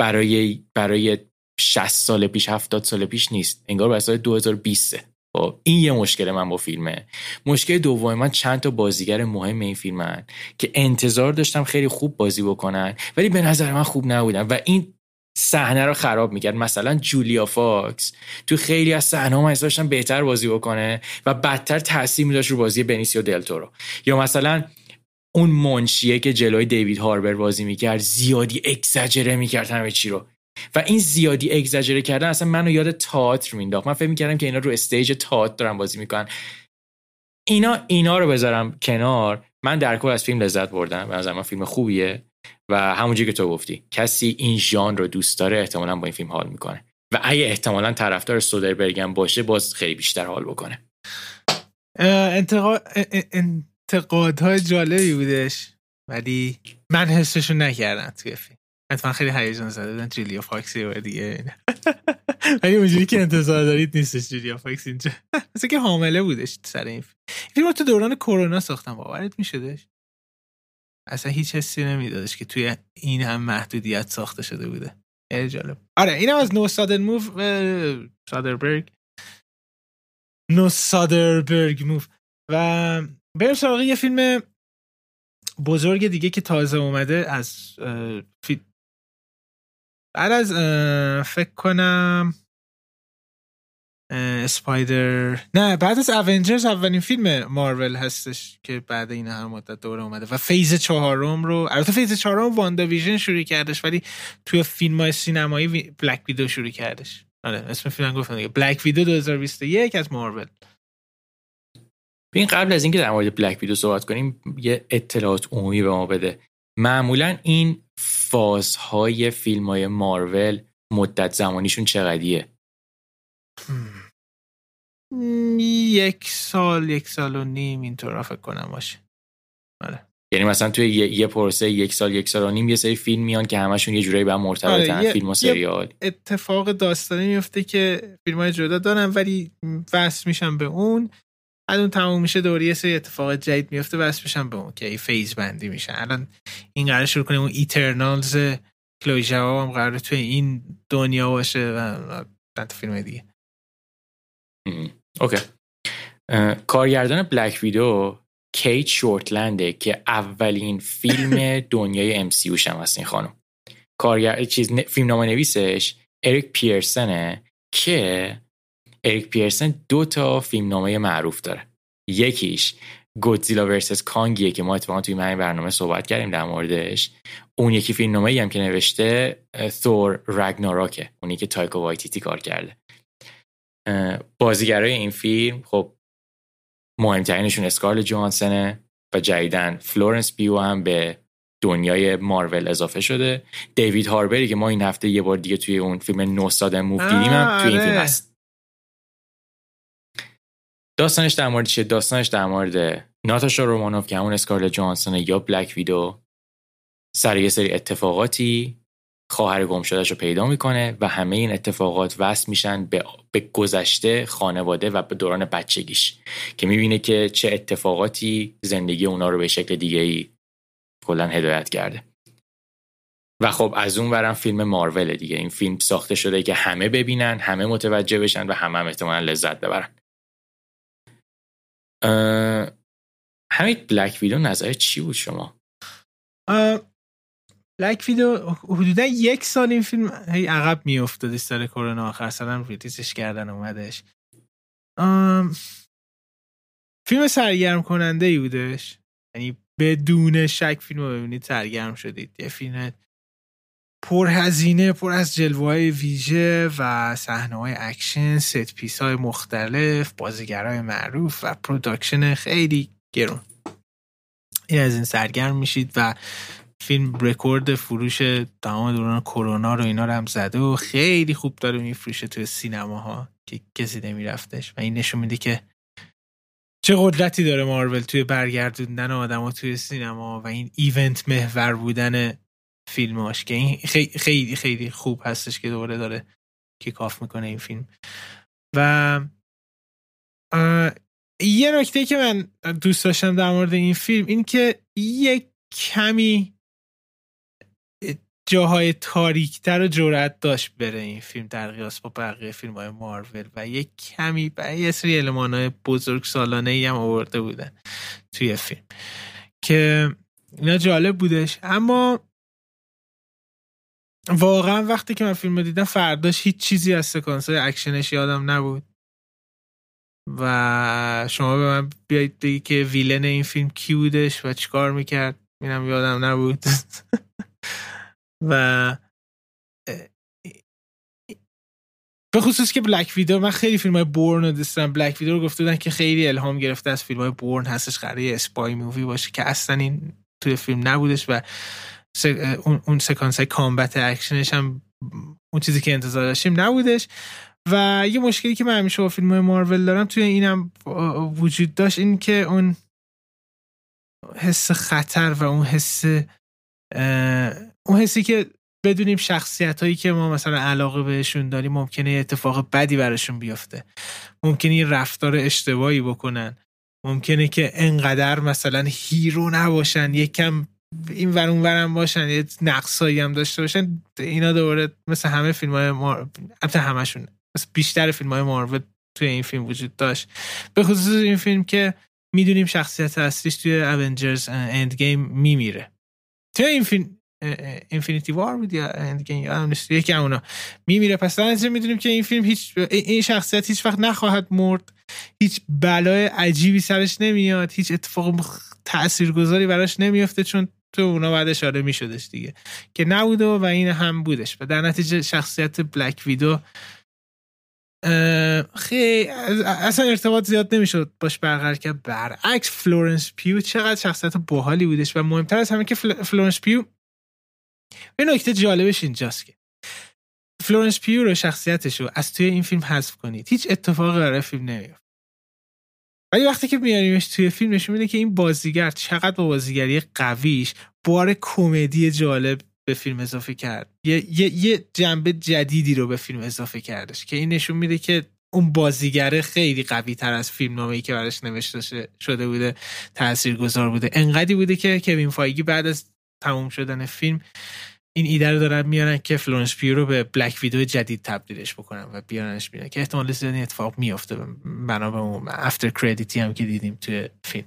برای برای 60 سال پیش 70 سال پیش نیست. انگار به سال 2020 خب این یه مشکل من با فیلمه. مشکل دوم من چند تا بازیگر مهم این فیلمن که انتظار داشتم خیلی خوب بازی بکنن ولی به نظر من خوب نبودن. و این صحنه رو خراب می‌کرد. مثلا جولیا فاکس تو خیلی از صحنه ها داشتن بهتر بازی بکنه و بدتر تاثیر میداشت رو بازی بنیسیو دلتورو یا مثلا اون منشیه که جلوی دیوید هاربر بازی می‌کرد زیادی اگزاجره می‌کرد همه چی رو. و این زیادی اگزاجره کردن اصلا منو یاد تئاتر مینداخت من فکر می‌کردم که اینا رو stage تئاتر دارن بازی می‌کنن. اینا اینا رو بذارم کنار. من در کل از فیلم لذت بردم. به نظر من فیلم خوبیه. و همونجوری که تو گفتی کسی این ژانر رو دوست داره احتمالا با این فیلم حال می‌کنه. و اگه احتمالا طرفدار سودربرگ باشه باز خیلی بیشتر حال بکنه. انتقادهای جالبی بودش ولی من حسشو نکردم توی فیلم. حتما خیلی هیجان زده بودن جولیا فاکسی و دیگه. ولی اونجوری که انتظار دارید نیستش جولیا فاکس اینجا. مثل که حامله بودش سر این فیلم. فیلم تو دوران کرونا ساختم. باورت میشدش؟ اصلا هیچ حسی نمیدادش که توی این هم محدودیت ساخته شده بوده. خیلی جالب. آره اینم از نو سادر موف سادربرگ. نو سادربرگ موف و بریم سراغ یه فیلم بزرگ دیگه که تازه اومده از بعد از فکر کنم Spider. نه بعد از Avengers اولین فیلم مارول هستش که بعد این هم مدت دوره اومده. و phase چهارم رو البته phase چهارم WandaVision شروع کردش ولی توی فیلم های سینمایی Black Widow شروع کردش. آره اسم فیلم گفتم دیگه. Black Widow 2021 از مارول. ببین قبل از اینکه در مورد Black Widow صحبت کنیم یه اطلاعات عمومی به ما بده. معمولا این فازهای فیلم های مارول مدت زمانیشون چقدیه یک سال یک سال و نیم اینطور فکر کنم باشه. آره. یعنی مثلا توی یه, پروسه یک سال یک سال و نیم یه سری فیلم میان که همشون یه جورایی به مرتبطن آره، فیلم و سریال. اتفاق داستانی میفته که فیلم های جدا دارن ولی وصل میشن به اون. بعد اون تموم میشه دوری یه سری اتفاق جدید میفته وصل میشن به اون که ای فیز بندی میشن. الان این قرار شروع کنیم اون Eternals کلویی ژائو هم قرار توی این دنیا باشه و فیلم دیگه. okay. کارگردان Black Widow کیت شورتلنده که اولین فیلم دنیای MCU هم هست این خانم. کارگر چیز فیلم نام نویسش اریک پیرسنه که اریک پیرسن دو تا فیلم نامه معروف داره. یکیش Godzilla versus Kong یه که ما اتفاقا توی این برنامه صحبت کردیم در موردش. اون یکی فیلم نامه هم که نوشته Thor Ragnarok ه اونی که تایکو وایتیتی کار کرده. بازیگرای این فیلم خب مهمترینشون اسکارلت جوهانسنه و جدیداً فلورنس پیو هم به دنیای مارول اضافه شده. دیوید هاربری که ما این هفته یه بار دیگه توی اون فیلم No Sudden Move دیدیم هم توی این فیلم آره. هست. داستانش در مورد چیه؟ داستانش در مورد ناتاشا رومانوف که همون اسکارل جوانسون یا بلک ویدو سر یه سری اتفاقاتی خواهر گم شدهش رو پیدا می‌کنه و همه این اتفاقات وصل میشن به, به گذشته خانواده و به دوران بچگیش که می‌بینه که چه اتفاقاتی زندگی اونا رو به شکل دیگه ای کلا هدایت کرده. و خب از اون برم فیلم مارول دیگه. این فیلم ساخته شده که همه ببینن همه متوجه بشن و همه هم احتمالا لذت ببرن. همین Black Widow نظر چی بود شما؟ Black Widow حدودا یک سال این فیلم هی عقب میافتاد سر کرونا. آخر سالم release ش کردن اومدش. فیلم سرگرم کننده ای بودش. یعنی بدون شک فیلم رو ببینید سرگرم شدید. یه فیلم پر هزینه پر از جلوه های ویژه و صحنه های اکشن set piece های مختلف بازیگرای معروف و production خیلی گرون. این از این سرگرم میشید و فیلم رکورد فروش تمام دوران کرونا رو اینا رو هم زده و خیلی خوب داره میفروشه توی سینماها که کسی نمیرفتش. و این نشون میده که چه قدرتی داره مارول توی برگردوندن آدما توی سینما و این ایونت محور بودن فیلماش که این خیلی خیلی خوب هستش که دوباره داره که کاف می‌کنه این فیلم. و یه نکته که من دوست داشتم در مورد این فیلم این که یک کمی جاهای تاریکتر و جرأت داشت بره این فیلم در قیاس با بقیه فیلم های مارول و یک کمی به یه سری علمان های بزرگ سالانه ای هم آورده بودن توی فیلم که اینا جالب بودش. اما واقعا وقتی که من فیلم دیدم فرداش هیچ چیزی از سکانس های اکشنش یادم نبود. و شما به من بیایید بگی که villain این فیلم کی بودش و چیکار می‌کرد؟ اینم یادم نبود. و به خصوص که Black Widow من خیلی فیلم های بورن رو دوستم Black Widow رو گفته بودن که خیلی الهام گرفته از فیلم های بورن هستش. قراره spy movie باشه که اصلا این توی فیلم نبودش و اون سکانس های combat action ش هم اون چیزی که انتظار داشتیم نبودش. و یه مشکلی که من همیشه با فیلم های مارول دارم توی اینم وجود داشت این که اون حس خطر و اون حس اون حسی که بدونیم شخصیت هایی که ما مثلا علاقه بهشون داریم ممکنه اتفاق بدی براشون بیفته. ممکنه یه رفتار اشتباهی بکنن. ممکنه که انقدر مثلا هیرو نباشن یکم این ور اون ورم باشن یه نقصایی هم داشته باشن. اینا دوباره مثل همه فیلم های مار... همشون مثل بیشتر فیلم های مارول توی این فیلم وجود داشت. به خصوص این فیلم که می‌دونیم شخصیت اصلیش توی Avengers Endgame میمیره. توی این فیلم Infinity War بود یا یا یکی اونا. میمیره. پس در می‌دونیم که این فیلم هیچ این شخصیت هیچ وقت نخواهد مرد. هیچ بلای عجیبی سرش نمیاد. هیچ اتفاق تاثیرگذاری براش نمیافته چون تو اونا بعد اشاره میشدش دیگه. که نبوده و این هم بودش. و در نتیجه شخصیت Black Widow خیلی اصلا ارتباط زیاد نمی‌شد باش برقرار کرد. برعکس فلورنس پیو چقدر شخصیت باحالی بودش و مهمتر از همه که فلورنس پیو یه نکته جالبش اینجاست که فلورنس پیو رو شخصیتش رو از توی این فیلم حذف کنید. هیچ اتفاقی برای فیلم نمیفته. ولی وقتی که میاریمش توی فیلم نشون میده که این بازیگر چقدر با بازیگری قویش بار کمدی جالب به فیلم اضافه کرد. یه, یه،, یه جنبه جدیدی رو به فیلم اضافه کردش که این نشون میده که اون بازیگره خیلی قوی تر از فیلم نامه ای که براش نوشته شده بوده تاثیرگذار بوده. انقدی بوده که کوین فایگی بعد از تموم شدن فیلم این ایده رو دارن میارن که فلورنس پیو رو به Black Widow جدید تبدیلش بکنن و بیارنش بیارن که احتمال زیادی اتفاق میافته بنا به اون افتر کردیتی هم که دیدیم توی فیلم.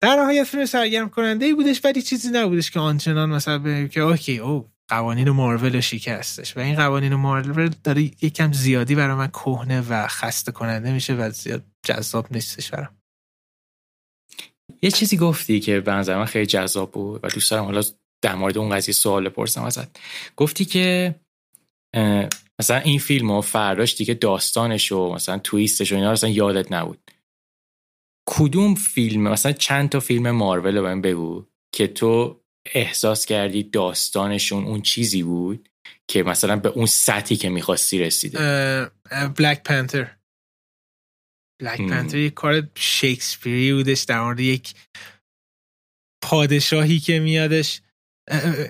در نهایت فیلم سرگرم کننده ای بودش ولی چیزی نبودش که آنچنان مثلا به که اوکی او قوانین مارول شکستش و این قوانین مارول داره یکم زیادی برای من کهنه و خسته کننده میشه و زیاد جذاب نیستش برام. یه چیزی گفتی که به نظر من خیلی جذاب بود و دوست دارم حالا در مورد اون قضیه سوال بپرسم ازت. گفتی که مثلا این فیلم و فراش دیگه داستانش و مثلا تویستش و اینا اصلا یادت نبود. کدوم فیلم مثلا چند تا فیلم مارول رو بگو که تو احساس کردی داستانشون اون چیزی بود که مثلا به اون سطحی که می‌خواستی رسیده؟ بلک پنتر بلک پنتر یک کار شکسپیری بودش در مورد یک پادشاهی که میادش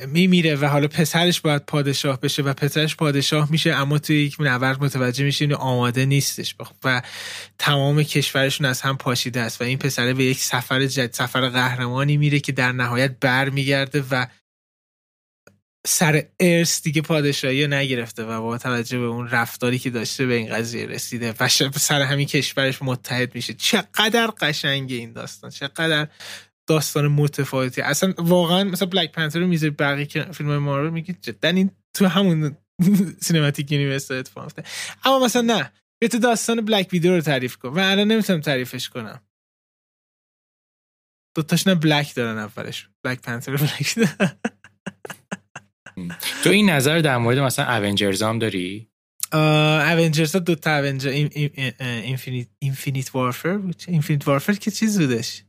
میمیره و حالا پسرش باید پادشاه بشه و پسرش پادشاه میشه اما توی یک نورد متوجه میشه اینو آماده نیستش. و تمام کشورشون از هم پاشیده است و این پسره به یک سفر جد سفر قهرمانی میره که در نهایت بر میگرده و سر ارث دیگه پادشاهی رو نگرفته و با توجه به اون رفتاری که داشته به این قضیه رسیده و سر همین کشورش متحد میشه. چقدر قشنگه این داستان چقدر داستان متفاوتی. اصلا واقعا مثلا Black Panther رو می‌ذاری بقیه که فیلم مارول میگی جدا این تو همون cinematic universe اتفاق افتاده. اما مثلا نه به تو داستان Black Widow رو تعریف کن. و الان نمی‌تونم تعریفش کنم. دوتاش نه black دارن اولش. Black Panther black تو این نظر در مورد مثلا Avengers هم داری؟ Avengers ها دوتا Avenger Infinite Infinite Warfare بود. Infinite Warfare که چیز بودش؟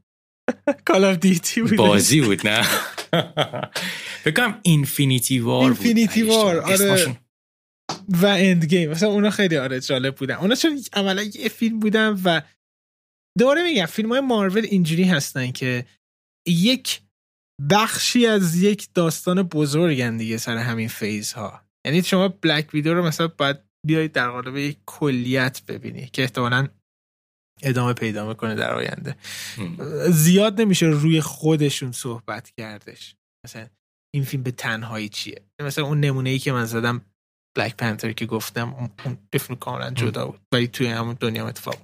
Call of Duty بود بازی بود نه؟ بگم Infinity War Infinity War آره. و Endgame مثلا اونا خیلی آره جالب بودن. اونا چون عملا یه فیلم بودن و دوره میگم فیلم های مارول اینجوری هستن که یک بخشی از یک داستان بزرگن دیگه سر همین phase ها یعنی شما Black Widow رو مثلا باید بیایید در قالب یک کلیت ببینی که احتمالا ادامه پیدا می‌کنه در آینده. زیاد نمیشه روی خودشون صحبت کردش. مثلا این فیلم به تنهایی چیه؟ مثلا اون نمونه ای که من زدم بلک پنتر که گفتم اون فیلم کاملا جدا بود. ولی توی همون دنیا اتفاق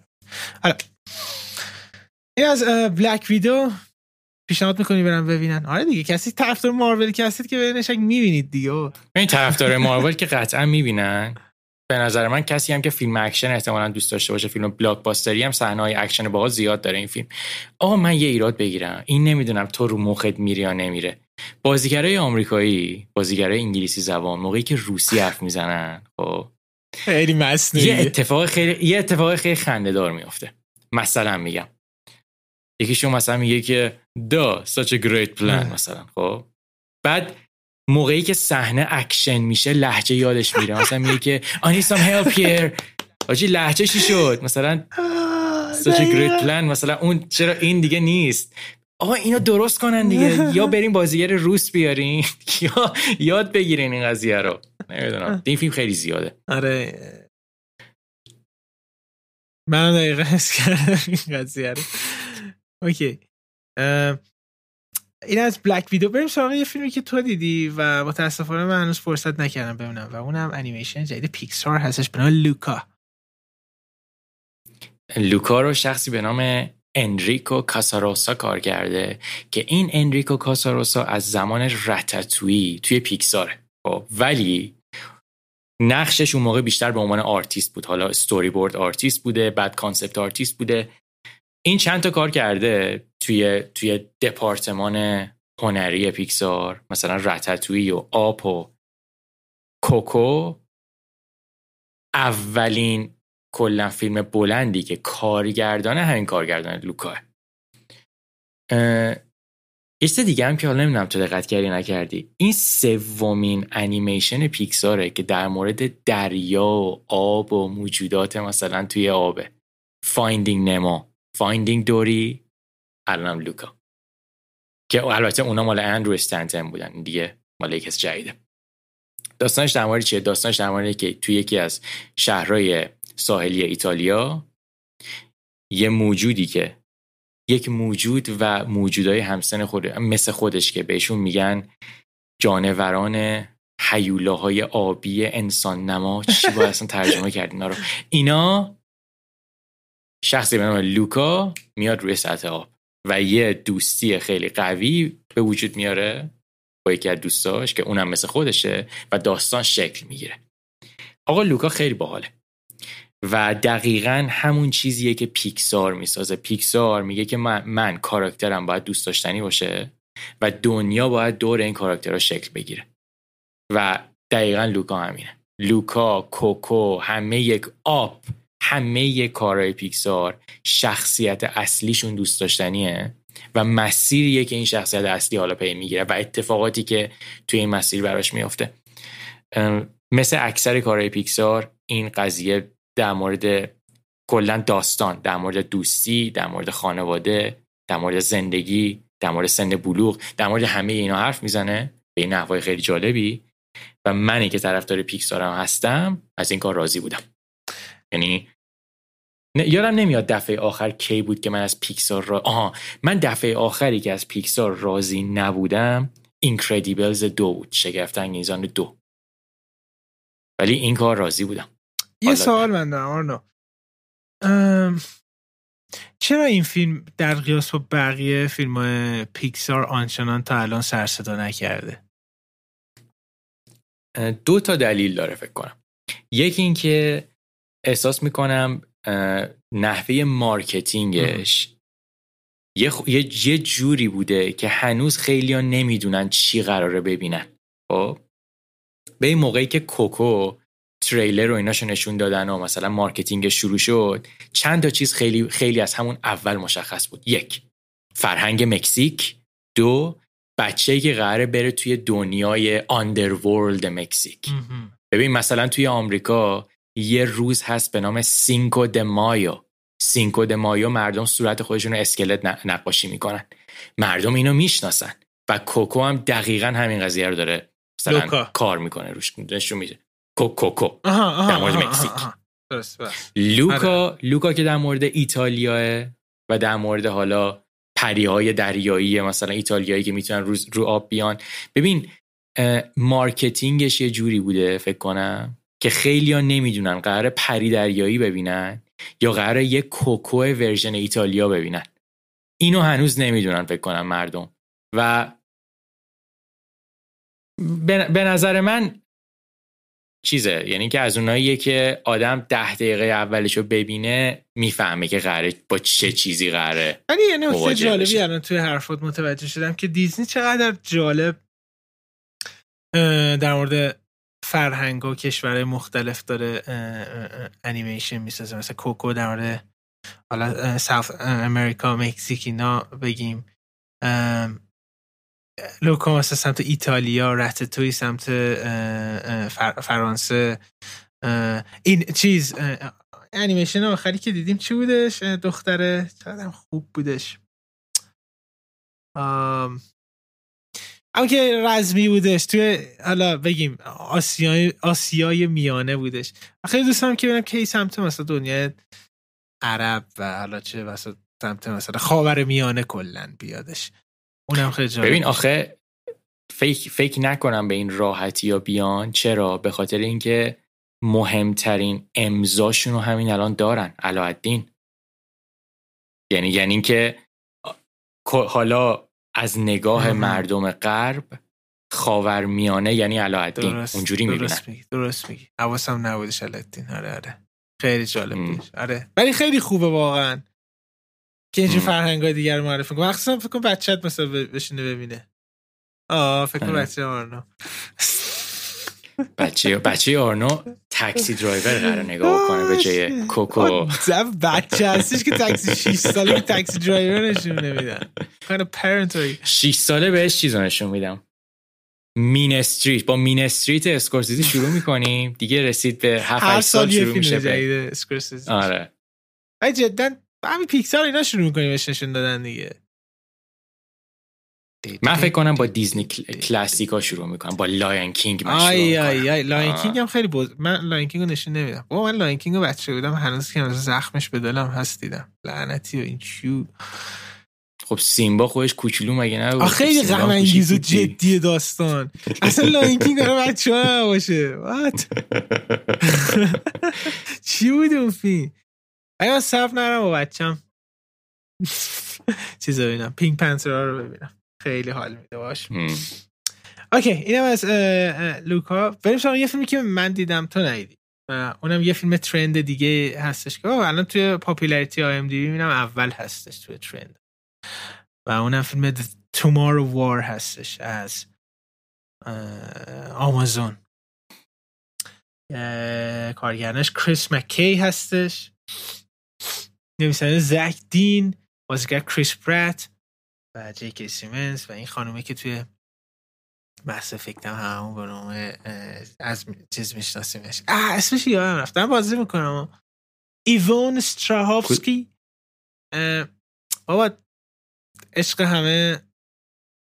حالا این از بلک ویدو پیشنهاد می‌کنی برم ببینن؟ آره دیگه کسی طرفدار مارول که هستید که ببینش می‌بینید دیگه این طرفدار مارول که قطعا می‌بینن. به نظر من کسی هم که فیلم اکشن احتمالا دوست داشته باشه فیلم blockbuster ی هم صحنه های اکشن باحال زیاد داره این فیلم. آقا من یه ایراد بگیرم. این نمی‌دونم تو رو مخت میری یا نمیره. بازیگرای آمریکایی بازیگرای انگلیسی زبان موقعی که روسی حرف می‌زنن خب. خیلی مصنوعی یه اتفاق خیلی یه اتفاق خیلی خنده دار میفته مثلا میگم. یکیشون مثلا میگه که دا such a great plan مثلا خب. بعد موقعی که صحنه اکشن میشه لهجه یادش میره. مثلا میگه که I need some help here. آجی لهجه چی شد؟ مثلا such a great plan. مثلا اون چرا این دیگه نیست. آقا اینو درست کنن دیگه. یا بریم بازیگر روس بیارین یا یاد بگیرین این قضیه رو. نمی‌دونم. این فیلم خیلی زیاده. آره. من دقیقه حس کردم این قضیه رو. Okay. این از Black Widow بریم سراغ یه فیلمی که تو دیدی و متاسفانه من هنوز فرصت نکردم ببینم و اونم انیمیشن جدید پیکسار هستش به نام لوکا لوکا رو شخصی به نام انریکو کاساروسا کار کرده که این انریکو کاساروسا از زمان Ratatouille توی پیکساره خب ولی نقشش اون موقع بیشتر به عنوان آرتیست بود. حالا storyboard artist بوده بعد concept artist بوده. این چند تا کار کرده توی توی دپارتمان هنری پیکسار مثلا رتتوی و آپ و کوکو. اولین کلا فیلم بلندی که کارگردان همین کارگردان لوکا. یه دیگه هم که حالا نمی‌دونم تو دقت کردی نکردی. این سومین انیمیشن پیکساره که در مورد دریا و آب و موجودات مثلا توی آبه Finding Nemo Finding Dory الانم لوکا. که البته اونا مال اندرو استنتن بودن دیگه مال یکی جدیده. داستانش در مورد چیه؟ داستانش در مورد که توی یکی از شهرهای ساحلی ایتالیا یه موجودی که یک موجود و موجودای همسن خود مثل خودش که بهشون میگن جانوران حیولاهای آبی انسان نما چی باید اصلا ترجمه کرد اینا رو اینا شخصی به نام لوکا میاد روی سطح آب و یه دوستی خیلی قوی به وجود میاره با یکی از دوستاش که اونم مثل خودشه و داستان شکل می‌گیره. آقا لوکا خیلی باحاله و دقیقا همون چیزیه که پیکسار می‌سازه. پیکسار میگه که من, من کاراکترم باید دوست داشتنی باشه و دنیا باید دور این کاراکترها شکل بگیره. و دقیقا لوکا همینه. لوکا کوکو همه یک Up همه کارهای پیکسار شخصیت اصلیشون دوست داشتنیه و مسیریه که این شخصیت اصلی حالا پی می‌گیره و اتفاقاتی که توی این مسیر براش میافته. مثل اکثر کارهای پیکسار این قضیه در مورد کلا داستان در مورد دوستی در مورد خانواده در مورد زندگی در مورد سن بلوغ در مورد همه اینا حرف می‌زنه به این نحوای خیلی جالبی و منی که طرفدار پیکسارم هستم از این کار راضی بودم. یعنی یادم نمیاد دفعه آخر کی بود که من از پیکسار را آها من دفعه آخری که از پیکسار راضی نبودم اینکردیبلز دو بود شگفت انگیزان دو. ولی این کار راضی بودم. یه سوال من دارم آرنو چرا این فیلم در قیاس با بقیه فیلم های پیکسار آنچنان تا الان سرصدا نکرده؟ دو تا دلیل داره فکر کنم. یکی اینکه احساس می‌کنم نحوه marketing ش. یه, یه... یه جوری بوده که هنوز خیلی ها نمی‌دونن چی قراره ببینن. خب؟ به این موقعی که کوکو تریلر و ایناشو نشون دادن و مثلا marketing شروع شد چند تا چیز خیلی خیلی از همون اول مشخص بود. یک فرهنگ مکزیک. دو بچه که قراره بره توی دنیای underworld مکزیک. ببین مثلا توی آمریکا یه روز هست به نام Cinco de Mayo. Cinco de Mayo مردم صورت خودشون رو اسکلت نقاشی می‌کنن. مردم اینو می‌شناسن و کوکو هم دقیقا همین قضیه رو داره مثلا کار می‌کنه روش. نشون میده. کوکو. در مورد مکزیک. لوکا آره. لوکا که در مورد ایتالیاه و در مورد حالا پریهای دریایی مثلا ایتالیایی که می‌تونن رو, رو آب بیان. ببین marketing ش یه جوری بوده فکر کنم. که خیلی ها نمی‌دونن قرار پری دریایی ببینن یا قرار یه کوکو version ایتالیا ببینن. اینو هنوز نمی‌دونن فکر کنم مردم. و به نظر من چیزه یعنی که از اوناییه که آدم ده دقیقه اولش رو ببینه می‌فهمه که قراره با چه چیزی قراره ولی یه نکته جالبی الان توی حرفات متوجه شدم که دیزنی چقدر جالب در مورد فرهنگ و کشورهای مختلف داره انیمیشن می‌سازه. مثل کوکو در مورد حالا ساوت امریکا مکزیک اینا بگیم. لوکا مثل سمت ایتالیا رتتوی سمت فرانسه. این چیز انیمیشن آخری که دیدیم چی بودش؟ دختره چقدر خوب بودش. اما که رزمی بودش توی حالا بگیم آسیای, آسیای میانه بودش. خیلی دوست دارم که ببینم کی سمت مثلا دنیا عرب و حالا چه واسه سمت مثلا خاور میانه کلا بیادش. اونم خیلی جالب ببین آخه فکر فکر نکنم به این راحتی یا بیان. چرا؟ به خاطر اینکه مهمترین امضاشون رو همین الان دارن علاءالدین. یعنی یعنی اینکه حالا از نگاه مردم غرب خاورمیانه یعنی علاءالدین. اونجوری می‌بینن. درست میگی درست میگی. حواسم نبودش علاءالدین آره آره. خیلی جالب بود. آره. ولی خیلی خوبه واقعا که اینجور فرهنگ دیگر رو معرفی کنه. مخصوصا فکر کنم بچت مثلا بشینه ببینه. آه فکر کنم آره. بچه آرنو بچه بچه آرنو تاکسی درایور قرار نگاه کنه به جای کوکو. بچه هستش که تاکسی 6 ساله که تاکسی درایور نشون نمیدن. kind of 6 ساله بهش چیز نشون میدم. مین استریت. با مین استریت اسکورسیزی شروع می‌کنیم. دیگه رسید به 7 سال شروع میشه به آره. جدا همین پیکسار اینا شروع می‌کنیم نشون دادن دیگه. من فکر کنم با دیزنی کلاسیکا شروع می‌کنم. با لاین کینگ من آی آی آی لاین کینگ هم خیلی بود من لاین کینگ رو نشون نمیدم. با من لاین کینگ رو بچه بودم هنوز که زخمش به دلم هست دیدم. لعنتی و این چیو خب سیمبا خودش کوچولو مگه نه خیلی غم انگیز و جدی داستان. اصلا لاین کینگ برای بچه ها باشه چی بود اون فیلم؟ من صف نرم با بچم چیزا ببینم. Pink Panther رو ببینم. خیلی حال میده باش. Okay اینم از لوکا. بریم یه فیلمی که من دیدم تو ندیدی. اونم یه فیلم trend دیگه هستش که الان توی popularity IMDb هم اول هستش توی trend. و اونم فیلم Tomorrow War هستش از آمازون. کارگردانش کریس مکی هستش. نویسنده زک دین بازیگر کریس پرات و جیکی سیمنز و این خانومه که توی بحث فکرم همون به نام از چیز میشناسیمش. اسمش یادم رفتم بازی می‌کنم. ایوون استراهافسکی بابا عشق همه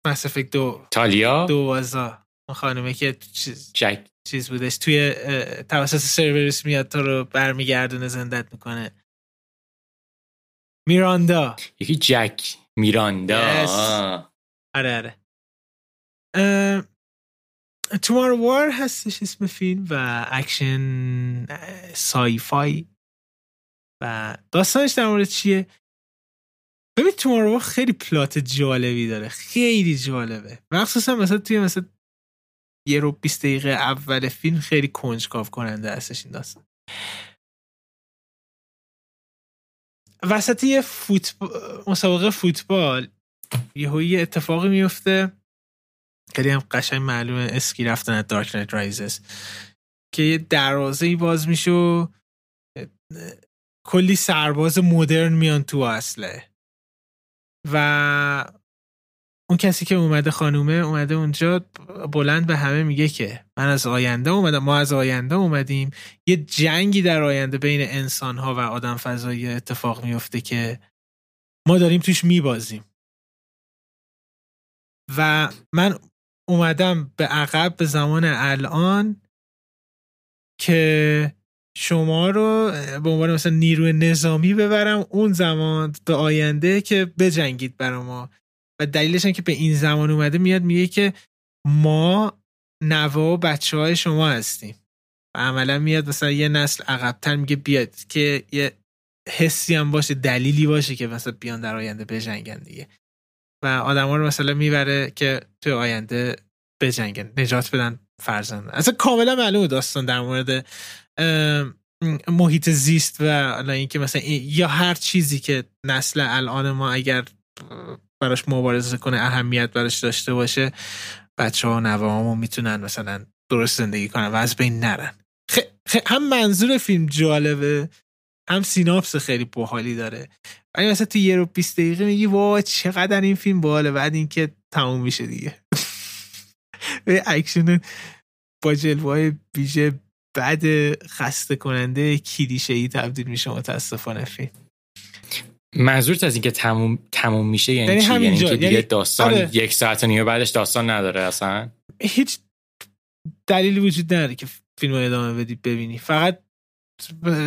مس افکت دو تالیا؟ دو وازا اون خانومه که چیز جک. چیز بودش. توی توسط سرورس میاد تو رو برمیگردونه زندت می‌کنه. میراندا. یکی جک. میراندا آره آره. Tomorrow War هستش اسم فیلم و اکشن sci-fi و داستانش در مورد چیه؟ ببین Tomorrow War خیلی plot جالبی داره. خیلی جالبه. مخصوصا مثلا توی مثلا یه رو 20 دقیقه اول فیلم خیلی کنجکاو کننده هستش این داستان. وسط یه فوتبال مسابقه فوتبال یه یه اتفاقی میفته. خیلی هم قشنگ معلومه اسکی رفتن از دارک نایت رایزز که یه ای باز میشه و کلی سرباز مدرن میان تو اصله. و اون کسی که اومده خانومه اومده اونجا بلند به همه میگه که من از آینده اومدم ما از آینده اومدیم. یه جنگی در آینده بین انسان ها و آدم فضایی اتفاق میفته که ما داریم توش میبازیم. و من اومدم به عقب به زمان الان که شما رو به عنوان مثلا نیروی نظامی ببرم اون زمان به آینده که بجنگید برا ما. و دلیلش هم که به این زمان اومده میاد میگه که ما نوه و بچه های شما هستیم. و عملا میاد مثلا یه نسل عقبتر میگه بیاد که یه حسی هم باشه دلیلی باشه که مثلا بیان در آینده بجنگن دیگه. و آدم رو مثلا می‌بره که توی آینده بجنگن نجات بدن فرزند. اصلا کاملا معلومه داستان در مورد محیط زیست و اینکه مثلا یا هر چیزی که نسل الان ما اگر براش مبارزه کنه اهمیت براش داشته باشه. بچه ها و نوه می‌تونن مثلا درست زندگی کنن و از بین نرن. هم منظور فیلم جالبه هم synopsis خیلی باحالی داره. ولی مثلا تو یه رو 20 دقیقه میگی وا چقدر این فیلم باحاله بعد اینکه تموم میشه دیگه. به اکشن با جلوه ویژه بعد خسته کننده کلیشه ای تبدیل میشه متاسفانه فیلم. منظورت از اینکه تموم تموم میشه یعنی, یعنی چی؟ یعنی که دیگه یعنی داستان آره. یک ساعت و نیمه بعدش داستان نداره اصلا؟ هیچ دلیلی وجود نداره که فیلم ادامه بدی ببینی. فقط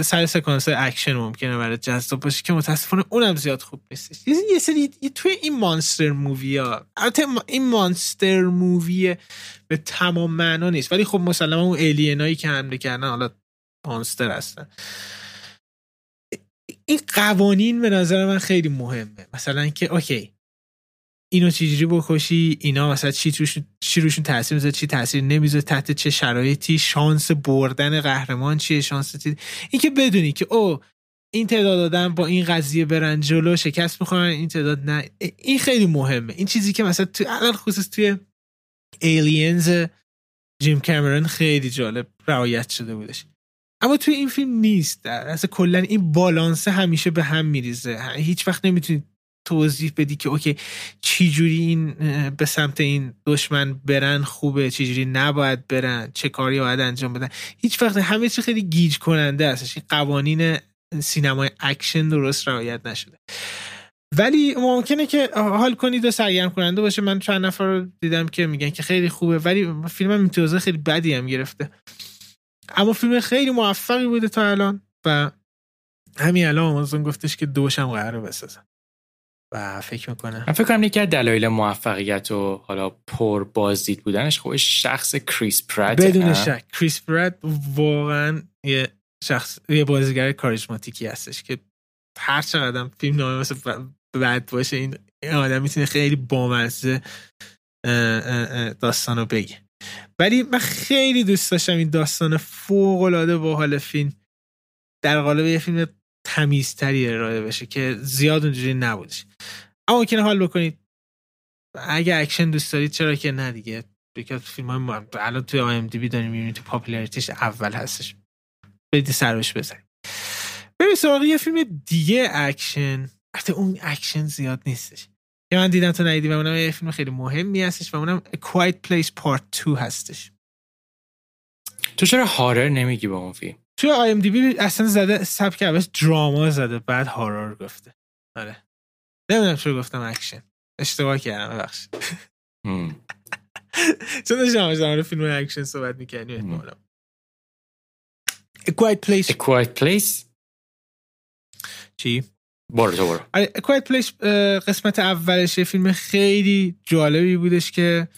سر سکانس اکشن ممکنه برای جذاب باشه که متاسفانه اونم زیاد خوب نیستش. یه سری توی این monster movie ها البته این monster movie به تمام معنا نیست. ولی خب مسلما اون alien ایی که حمله کردن حالا مانستر هستن. این قوانین به نظر من خیلی مهمه. مثلا که اوکی اینو چجوری بکشی؟ اینا مثلا چی توش چی روشون تاثیر می‌ذاره؟ چی تاثیر نمی‌ذاره؟ تحت چه شرایطی؟ شانس بردن قهرمان چیه؟ شانس چی؟ این که بدونی که او این تعداد آدم با این قضیه برن جلو شکست می‌خورن این تعداد نه. این خیلی مهمه. این چیزی که مثلا تو الان خصوص توی Aliens جیم کامرون خیلی جالب رعایت شده بودش. اما توی این فیلم نیست. اصلا کلا این بالانس همیشه به هم میریزه. هیچ وقت نمی‌تونید توضیح بدی که okay چی جوری این به سمت این دشمن برن خوبه چی جوری نباید برن چه کاری باید انجام بدن. هیچ وقت همه چی خیلی گیج کننده است. این قوانین سینمای اکشن درست رعایت نشده. ولی ممکنه که حال کنید و سرگرم کننده باشه. من چند نفر رو دیدم که میگن که خیلی خوبه ولی فیلم هم امتیازه خیلی بدی هم گرفته. اما فیلم خیلی موفقی بوده تا الان و همین الان آمازون گفتش که دوشم قراره بسازن و فکر می‌کنم من فکر کنم یکی از دلایل موفقیت و حالا پر بازدید بودنش خودش شخص کریس پرات بدون شک. کریس پرات واقعا یه شخص یه بازیگر کاریزماتیکی هستش که هر چقدر فیلم نامه مثلا بد باشه این آدم می‌تونه خیلی بامزه داستانو بگه. ولی من خیلی دوست داشتم این داستان فوق العاده باحال فیلم در قالب یه فیلم تمیزتری ارائه بشه که زیاد اونجوری نبوده اما ممکنه حال بکنید. اگه اکشن دوست دارید چرا که نه دیگه. یکی فیلم های الان توی IMDb داریم تو popularity ش اول هستش. بدید سرش بزنید. ببین سراغ یه فیلم دیگه اکشن. حتی اون اکشن زیاد نیستش. که من دیدم تو ندیدی و اونم یه فیلم خیلی مهمی هستش و اونم A Quiet Place Part 2 هستش. تو چرا horror نمیگی با اون فیلم؟ توی IMDb اصلا زده سبک اول drama زده بعد horror گفته. آره. نمی‌دونم چرا گفتم اکشن اشتباه کردم ببخشید. چون داشتم از فیلم اکشن صحبت می‌کنی احتمالا. A Quiet Place A Quiet Place چی؟ برو تو برو. آره A Quiet Place قسمت اولش فیلم خیلی جالبی بودش که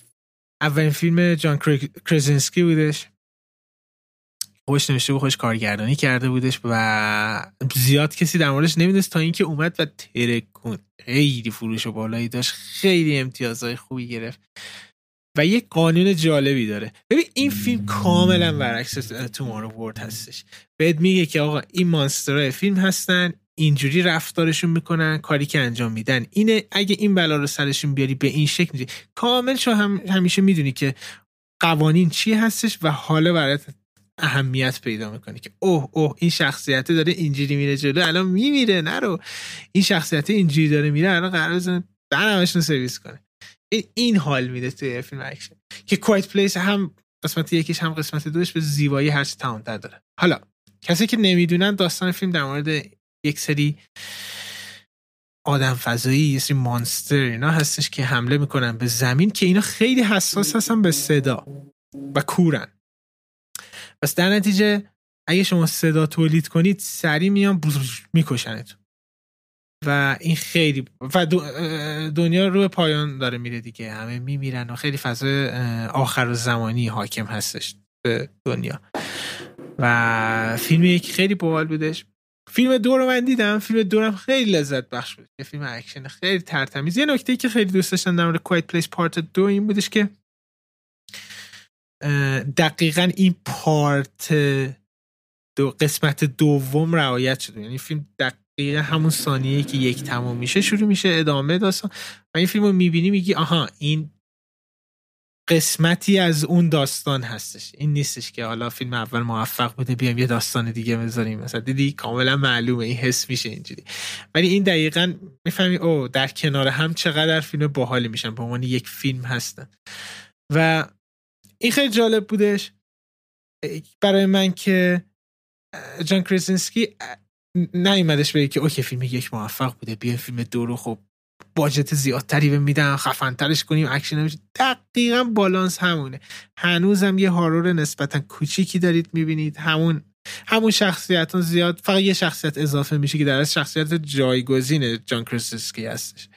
اولین فیلم جان کرزینسکی بودش. خوش نوشته بود خوش کارگردانی کرده بودش و زیاد کسی در موردش نمی‌دونست تا اینکه اومد و ترکون خیلی فروش و بالایی داشت. خیلی امتیازهای خوبی گرفت. و یه قانون جالبی داره. ببین این فیلم کاملا برعکس تومارو ورد هستش. بهت میگه که آقا این مانسترهای فیلم هستن اینجوری رفتارشون می‌کنن کاری که انجام میدن. اینه اگه این بلا رو سرشون بیاری به این شکل کامل شو هم همیشه می‌دونی که قوانین چی هستش و حالا برات اهمیت پیدا می‌کنه که اوه اوه این شخصیت داره اینجوری میره جلو الان میمیره نرو. این شخصیت اینجوری داره میره الان قرار بزنه برنامه‌شون سرویس کنه. این این حال میده توی فیلم اکشن. که Quiet Place هم قسمت یکیش هم قسمت دوش به زیبایی هرچی تمامتر داره. حالا کسی که نمی‌دونن داستان فیلم در مورد یک سری آدم فضایی یه سری monster اینا هستش که حمله می‌کنن به زمین که اینا خیلی حساس هستن به صدا و کورن. پس در نتیجه اگه شما صدا تولید کنید سریع میان میکشنت و این خیلی و دنیا رو پایان داره میره دیگه. همه میمیرن و خیلی فضای آخر و زمانی حاکم هستش به دنیا. و فیلم یک خیلی باحال بودش. فیلم دو رو من دیدم فیلم دو هم خیلی لذت بخش بود. یه فیلم اکشن خیلی ترتمیز. یه نکته که خیلی دوست داشتم در مورد Place Part دو این بودش که دقیقا این پارت دو قسمت دوم رعایت شده. یعنی فیلم دقیقا همون ثانیه که یک تمام میشه شروع میشه ادامه داستان. و این فیلم رو می‌بینی میگی آها این قسمتی از اون داستان هستش. این نیستش که حالا فیلم اول موفق بوده بیام یه داستان دیگه بذاریم. مثلا دیدی؟ کاملا معلومه. این حس میشه اینجوری. ولی این دقیقا می‌فهمی او در کنار هم چقدر فیلم باحالی میشن. به عنوان یک فیلم هستن. و این خیلی جالب بودش. برای من که جان کریسینسکی نیومدش بگه که okay فیلم یک موفق بوده بیا فیلم دو رو خب budget زیادتری به میدن خفنترش کنیم اکشن نمیشه دقیقا بالانس همونه. هنوزم یه horror نسبتا کوچیکی دارید می‌بینید. همون همون شخصیت زیاد فقط یه شخصیت اضافه میشه که در از شخصیت جایگزین جان کرسیسکی هستش.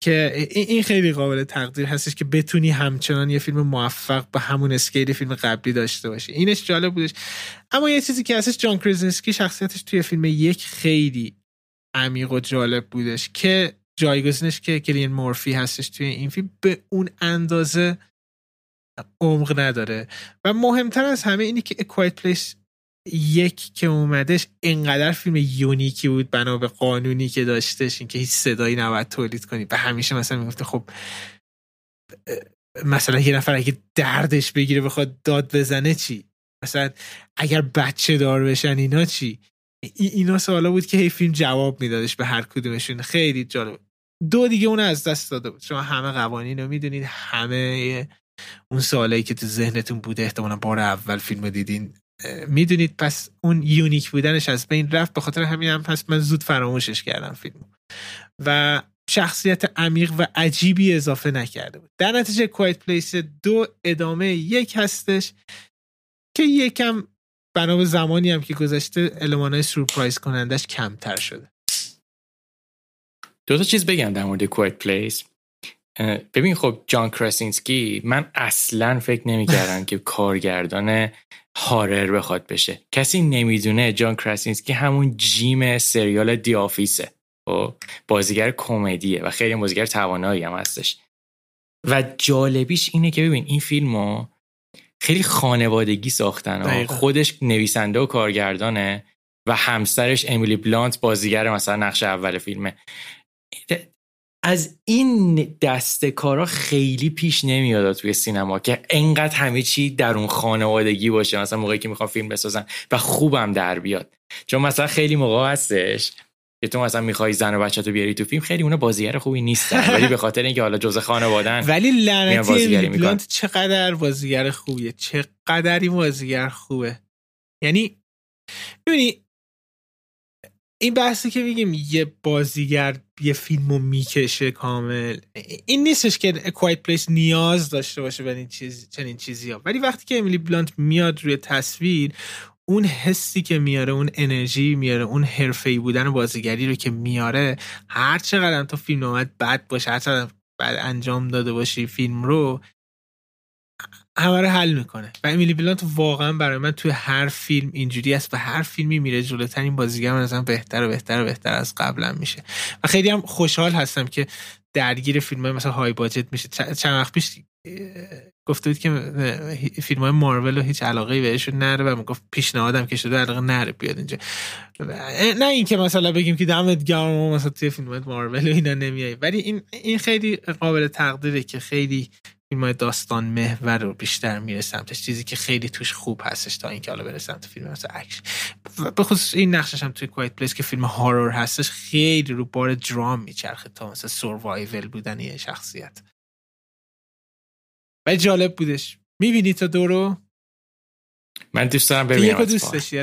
که این خیلی قابل تقدیر هستش که بتونی همچنان یه فیلم موفق به همون scale فیلم قبلی داشته باشی. اینش جالب بودش. اما یه چیزی که هستش جان کرزنسکی شخصیتش توی فیلم یک خیلی عمیق و جالب بودش که جایگزینش که کلین مورفی هستش توی این فیلم به اون اندازه عمق نداره. و مهمتر از همه اینی که A Quiet Place یک که اومدش انقدر فیلم unique ی بود بنا به قانونی که داشتش اینکه هیچ صدایی نباید تولید کنی. و همیشه مثلا می‌گفته خب مثلا یه نفر اگه دردش بگیره بخواد داد بزنه چی؟ مثلا اگر بچه دار بشن اینا چی؟ اینا سوالا بود که هی فیلم جواب میدادش به هر کدومشون. خیلی جالب. دو دیگه اون از دست داده بود. شما همه قوانین رو می‌دونید همه اون سوالایی که تو ذهنتون بوده احتمالا بار اول فیلم دیدین می‌دونید. پس اون یونیک بودنش از بین رفت. به خاطر همین هم پس من زود فراموشش کردم فیلم و شخصیت عمیق و عجیبی اضافه نکرده بود. در نتیجه کوایت پلیس دو ادامه یک هستش که یکم بنا به زمانی هم که گذشته المانای سورپرایز کنندش کمتر شده. دو تا چیز بگم در مورد کوایت پلیس ببین خب جان کراسینسکی من اصلا فکر نمی‌کردم که کارگردان هارر بخواد بشه. کسی نمی‌دونه جان کراسینسکی همون جیم سریال دی آفیسه و بازیگر کمدیه و خیلی بازیگر توانایی هم هستش. و جالبیش اینه که ببین این فیلمو خیلی خانوادگی ساختن و خودش نویسنده و کارگردانه و همسرش امیلی بلانت بازیگر مثلا نقش اول فیلمه. از این دسته کارا خیلی پیش نمیاد توی سینما که انقدر همه چی در اون خانوادگی باشه مثلا موقعی که می‌خوام فیلم بسازن و خوبم در بیاد. چون مثلا خیلی موقع هستش که تو مثلا می‌خوای زن و بچه تو بیاری تو فیلم خیلی اونا بازیگر خوبی نیستن. ولی به خاطر اینکه حالا جزء خانوادن ولی لعنتی بلانت چقدر بازیگر خوبیه. چقدری بازیگر خوبه. یعنی ببینی این بحثی که میگیم یه بازیگر یه فیلم رو می‌کشه کامل. این نیستش که کوایت پلیس نیاز داشته باشه به این چیز چنین چیزی ها ولی وقتی که امیلی بلانت میاد روی تصویر اون حسی که میاره اون انرژی میاره اون حرفه‌ای بودن بازیگری رو که میاره هر چقدر تو فیلم اومد بد باشه هر چقدر بعد انجام داده باشی فیلم رو همه رو حل می‌کنه. و امیلی بلانت واقعا برای من توی هر فیلم اینجوری است و هر فیلمی میره جلوتر این بازیگر مثلا بهتر و بهتر و بهتر از قبلا میشه. و خیلی هم خوشحال هستم که درگیر فیلم های مثلا های باجت میشه. چند وقت پیش گفته بود که فیلم های مارول رو هیچ علاقه بهشون نره و می‌گفت پیشنهادم که شده علاقه نره بیاد اینجا. نه اینکه مثلا بگیم که دمت گرم مثلا توی فیلم های مارول اینا نمیای. ولی این این خیلی قابل تقدیره که خیلی فیلم های داستان محور رو بیشتر میره سمتش. چیزی که خیلی توش خوب هستش تا اینکه حالا بره سمت فیلم مثل اکشن. به خصوص این نقشش هم توی Quiet Place که فیلم horror هستش خیلی رو بار درام میچرخه تا مثل survival بودن یه شخصیت. و جالب بودش. می‌بینی تا دورو؟ من دوست دارم ببینم دوستش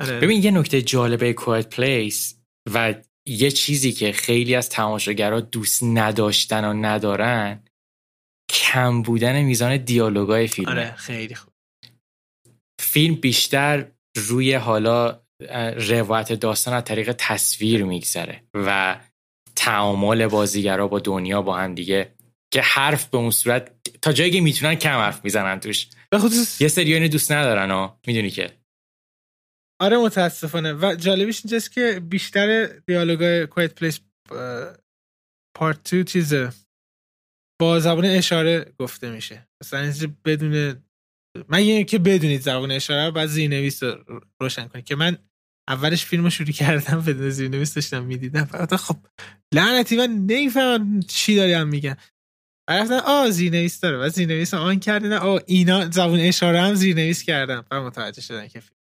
آره. ببین یه نکته جالبه کوایت پلیس و یه چیزی که خیلی از تماشاگرها دوست نداشتن و ندارن کم بودن میزان دیالوگای فیلم آره خیلی خوب. فیلم بیشتر روی حالا روایت داستان از طریق تصویر میگذره و تعامل بازیگرا با دنیا با هم دیگه که حرف به اون صورت تا جایی که می‌تونن کم حرف می‌زنن توش. خصوص... یه سری اینو دوست ندارن ها می‌دونی که؟ آره متاسفانه. و جالبیش اینجاست که بیشتر دیالوگای کویت پلیس پارت 2 چیزه. با زبان اشاره گفته میشه. مثلا بدون من یه که بدونید زبان اشاره رو بعد زیرنویس رو روشن کنید. که من اولش فیلم رو شروع کردم بدون زیرنویس داشتم می‌دیدم. فقط خب لعنتی من نمی‌فهمم چی داری هم میگن. رفتن آ زیرنویس داره. و زیرنویس آن کردن آ اینا زبان اشاره هم زیرنویس کردم و متوجه شدن که فیلم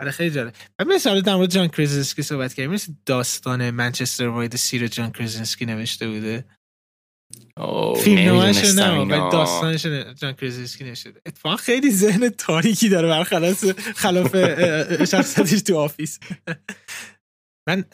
آره خیلی جالب. و مثلا در مورد جان کریزنسکی صحبت کردیم. مثل داستان Manchester by the Sea جان کریزنسکی نوشته بوده. فیلم نمایش نه ولی داستانش جان کریزیسکی نشده اتفاقا خیلی ذهن تاریکی داره برخلاف خلاف شخصیتش تو Office. من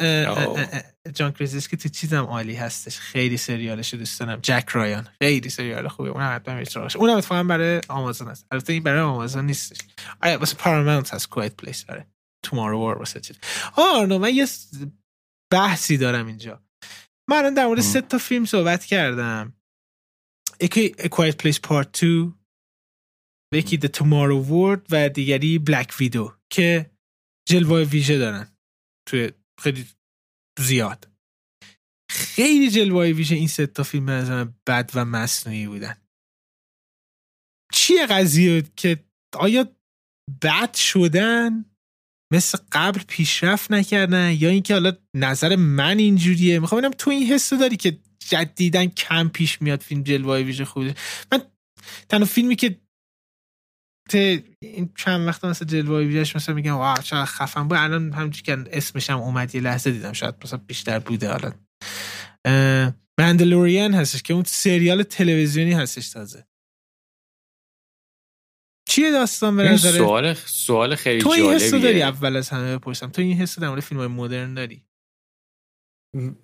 جان که تو چیزم عالی هستش. خیلی سریالش دوست دارم. جک رایان. خیلی سریال خوبه. اون حتما میشه اونم اتفاقا برای آمازون هست. البته این برای آمازون نیستش. آیا واسه پارامونت هست؟ Quiet Place داره Tomorrow War واسه چیز. آه من یه بحثی دارم اینجا. من در مورد سه تا فیلم صحبت کردم. یکی Quiet Place Part 2 یکی The Tomorrow World و دیگری بلک ویدو که جلوه ویژه دارن. توی خیلی زیاد. خیلی جلوه ویژه این سه تا فیلم از بد و مصنوعی بودن. چیه قضیه که آیا بد شدن؟ مثل قبل پیشرفت نکردن یا اینکه حالا نظر من اینجوریه؟ می‌خوام ببینم تو این حسو داری که جدیدن کم پیش میاد فیلم جلوه ویژه خوبه. من تنها فیلمی که این چند وقت مثلا جلوه ویژش مثلا میگم واو چقدر خفن بود. الان همونجوری که اسمش هم اومد یه لحظه دیدم شاید مثلا بیشتر بوده حالا. مندلوریان هستش که اون سریال تلویزیونی هستش تازه. چیه داستان به نظر سوال سوال خیلی تو این حسو داری اول از همه بپرسم. تو این حسو در مورد فیلم های مدرن داری؟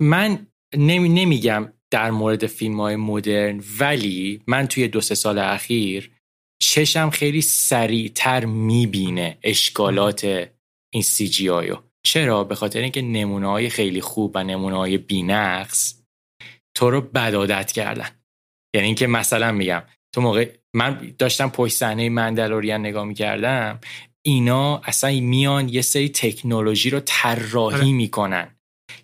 من نمی نمیگم در مورد فیلم های مدرن ولی من توی دو سه سال اخیر چشم خیلی سریعتر می‌بینه اشکالات این سی جی آیو چرا؟ به خاطر اینکه نمونه های خیلی خوب و نمونه های بینقص تو رو بدادت کردن. یعنی اینکه مثلا میگم تو موقع من داشتم پشت صحنه مندلوریان نگاه می‌کردم اینا اصلا میان یه سری تکنولوژی رو طراحی آره. می‌کنن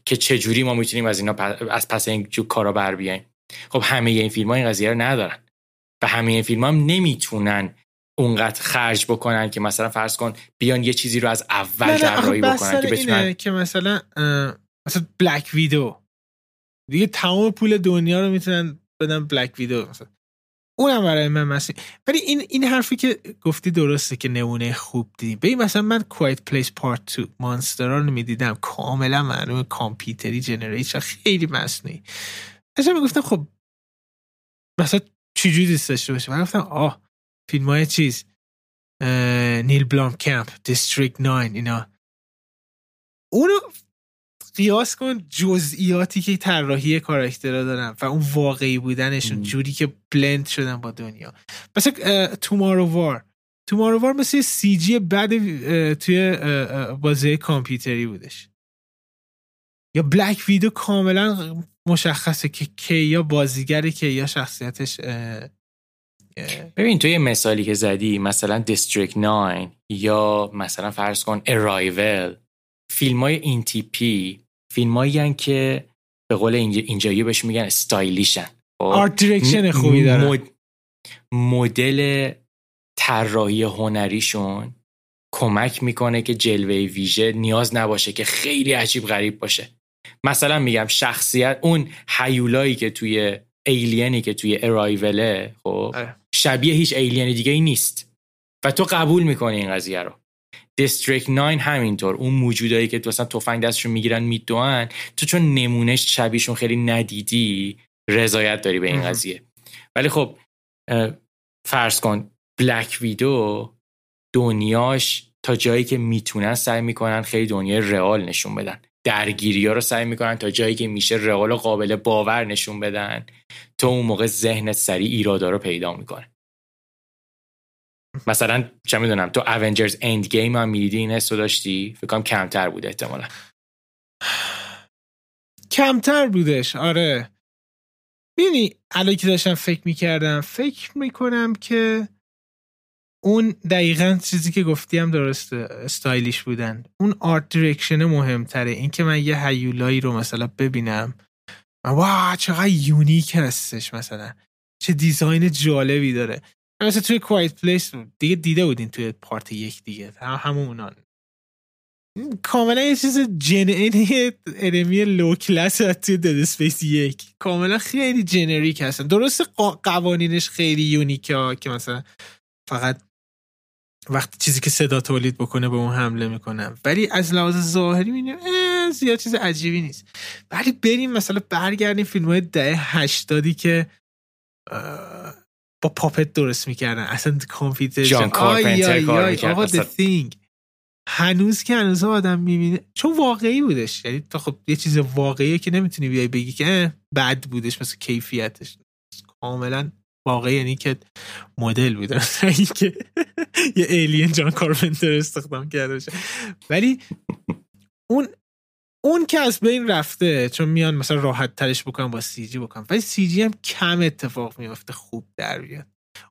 که چجوری ما می‌تونیم از اینا از پس این کارا بر بیایم خب همه این فیلم ها این قضیه رو ندارن و همه این فیلم هم نمی‌تونن اونقدر خرج بکنن که مثلا فرض کن بیان یه چیزی رو از اول طراحی بکنن که بتونن که مثلا مثلا بلک ویدو دیگه تمام پول دنیا رو می‌تونن بدن بلک ویدو مثلا. اونم برای من مثلا ولی این این حرفی که گفتی درسته که نمونه خوب دیدیم. ببین مثلا من کوایت پلیس پارت 2 مانسترا رو می‌دیدم. کاملا معلومه کامپیوتری جنریشن خیلی مصنوعی. مثلا می‌گفتم خب مثلا چجوری دوست داشته باشه؟ من گفتم آه فیلم های چیز نیل بلام کمپ دیستریکت 9 اینا. اونو قیاس کن جزئیاتی که طراحی کاراکترها دارن و اون واقعی بودنشون جوری که بلند شدن با دنیا. مثل تومارو وار تومارو وار مثل سی جی بعد توی بازی کامپیوتری بودش. یا Black Widow کاملا مشخصه که کی یا بازیگری که یا شخصیتش ببین تو یه مثالی که زدی مثلا District 9 یا مثلا فرض کن ارایول فیلم های این تیپی فیلم هایی که به قول اینجایی بهش میگن stylish ان art direction خوبی دارن. مدل طراحی هنریشون کمک می‌کنه که جلوه ویژه نیاز نباشه که خیلی عجیب غریب باشه. مثلا میگم شخصیت اون حیولایی که توی ایلینی که توی ارایوله خب. شبیه هیچ ایلین دیگه ای نیست. و تو قبول می‌کنی این قضیه رو. دیستریک 9 همینطور. اون موجودایی که تو اصلا تفنگ دستشون می‌گیرن میدوان. تو چون نمونهش شبیهشون خیلی ندیدی رضایت داری به این قضیه. ولی خب فرض کن بلک ویدو دنیاش تا جایی که می‌تونن سعی می‌کنن خیلی دنیای رئال نشون بدن. درگیری ها رو سعی می‌کنن تا جایی که میشه رئال و قابل باور نشون بدن. تو اون موقع ذهنت سریع ایرادا رو پیدا می‌کنه. مثلا چه می‌دونم تو اونجرز اند گیم هم می‌دیدی این حسو داشتی؟ فکر کمتر بوده احتمالا. کمتر بودش آره. بینی الان که داشتم فکر می‌کردم فکر می‌کنم که اون دقیقا چیزی که گفتی هم درسته stylish بودن. اون art direction مهمتره. این که من یه هیولایی رو مثلا ببینم wow چقدر unique هستش مثلا. چه design جالبی داره. مثلا توی Quiet Place دیگه دیده بودین توی part یک دیگه. هم همون اونان. کاملا یه چیز generic enemy low class توی Dead Space یک. کاملا خیلی generic هستن. درست قوانینش خیلی یونیکه که مثلا فقط وقتی چیزی که صدا تولید بکنه به اون حمله می‌کنم ولی از لحاظ ظاهری می‌بینیم زیاد چیز عجیبی نیست. ولی بریم مثلا برگردیم فیلم های ده هشتادی که با پاپت درست می‌کردن. اصلا کامپیوتر جان کارپنتر کار آقا The Thing. هنوز که هنوز آدم می‌بینه. چون واقعی بودش. یعنی تا خب یه چیز واقعیه که نمی‌تونی بیای بگی که بد بودش. مثل کیفیتش. کاملا واقعی یعنی که مدل بوده. که یه ایلین جان کارپنتر استخدام کرده باشه. ولی اون اون که از بین رفته چون میان مثلا راحت ترش بکنم با سی جی بکنم ولی سی جی هم کم اتفاق میفته خوب در بیاد.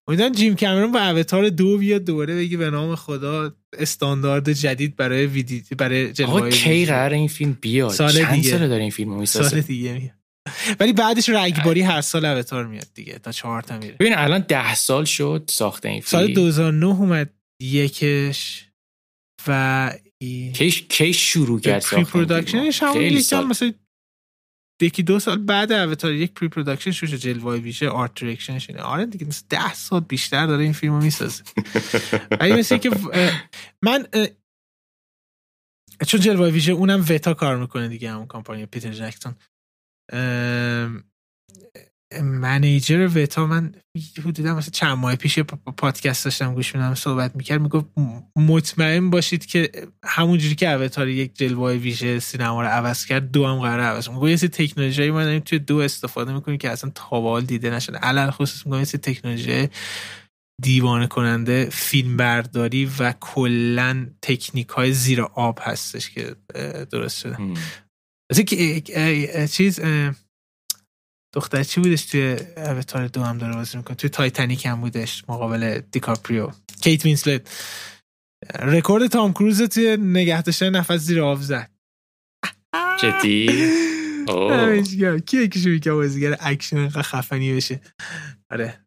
امیدوارم جیم کامرون با اوتار دو بیاد دوباره بگی به نام خدا استاندارد جدید برای ویدیو برای آقا کی قرار این فیلم بیاد؟ سال چند دیگه. سال داره این فیلم می‌سازه؟ سال دیگه میاد. ولی بعدش رگباری هر سال آواتار میاد دیگه تا چهار تا میره. ببین الان ده سال شد ساخته این فیلم. سال 2009 اومد یکش و کی کی شروع کرد pre-production ش هم خیلی یکم. مثلا یکی دو سال بعد آواتار یک pre-production شوشه جلوه ویژه art direction ش اینه. آره دیگه مثل ده سال بیشتر داره این فیلمو می‌سازه. ولی مثل که من چون جلوه ویژه اونم وتا کار می‌کنه دیگه همون کامپانی پیتر جکسون. منیجر وتا من حدودا مثلا چند ماه پیش پادکست داشتم گوش میدم صحبت می‌کرد می‌گفت مطمئن باشید که همونجوری که اوتار یک جلوه ویژه سینما رو عوض کرد دو هم قرار عوض. می‌گفت یه سری تکنولوژی ما داریم توی دو استفاده می‌کنیم که اصلا تا دیده نشده. علل خصوص میگم یه سری تکنولوژی دیوانه کننده فیلم برداری و کلا تکنیک های زیر آب هستش که درست شده. چیز دختر چی بودش توی آواتار دو هم داره بازی می‌کنه؟ توی تایتانیک هم بودش مقابل دیکاپریو. کیت وینسلت. رکورد تام کروز توی نگه داشتن نفس زیر آب زد. جدی؟ گرم. کیه که شروع که بازیگر اکشن خفنی بشه؟ آره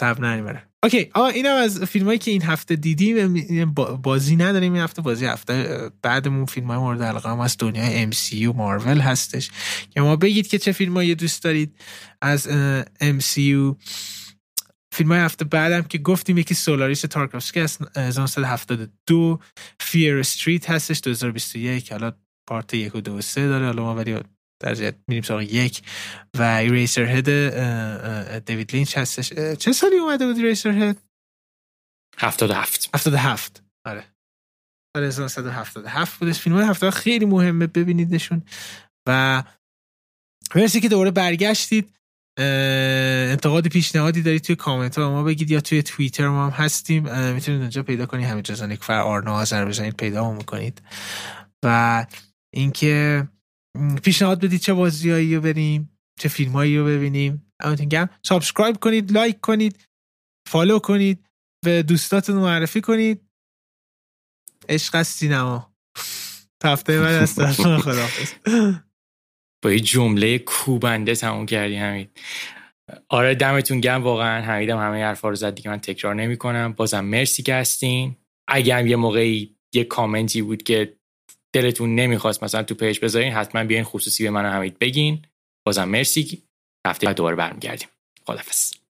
تب نمی‌بره okay آه اینم از فیلم هایی که این هفته دیدیم با- بازی نداریم این هفته بازی هفته بعدمون فیلم های مورد علاقه هم از دنیای MCU مارول هستش. که ما بگید که چه فیلم هایی دوست دارید از MCU فیلم های هفته بعدم که گفتیم یکی سولاریس تارکوفسکی از 1972 Fear Street هستش 2021 حالا part یک و دو و سه داره. حالا ما ولی در جهت میریم سراغ یک و Eraserhead دیوید لینچ هستش. چه سالی اومده بود Eraserhead 77 77 آره. سال 1977 بودش فیلم. های هفته خیلی مهمه ببینیدشون. و مرسی که دوباره برگشتید. انتقاد پیشنهادی دارید توی کامنت ها ما بگید یا توی توییتر ما هم هستیم. می‌تونید اونجا پیدا کنید. همین جزا نیکفر آرنا آذر بزنید پیدا هم می‌کنید. و اینکه پیشنهاد بدید چه بازیایی رو بریم چه فیلمایی رو ببینیم. دمتون گرم subscribe کنید like کنید follow کنید به دوستاتون معرفی کنید. عشق از سینما. هفته بعد از خداحافظ. با یه جمله کوبنده تموم کردی همین آره دمتون گرم واقعا حمیدم همه حرفا رو زد دیگه. من تکرار نمی کنم بازم مرسی که هستین. اگه هم یه موقعی یه کامنتی بود که دلتون نمی‌خواست مثلا تو page بذارین حتما بیاین خصوصی به من و حمید بگین. بازم مرسی. هفته بعد دوباره برمیگردیم. خدافظ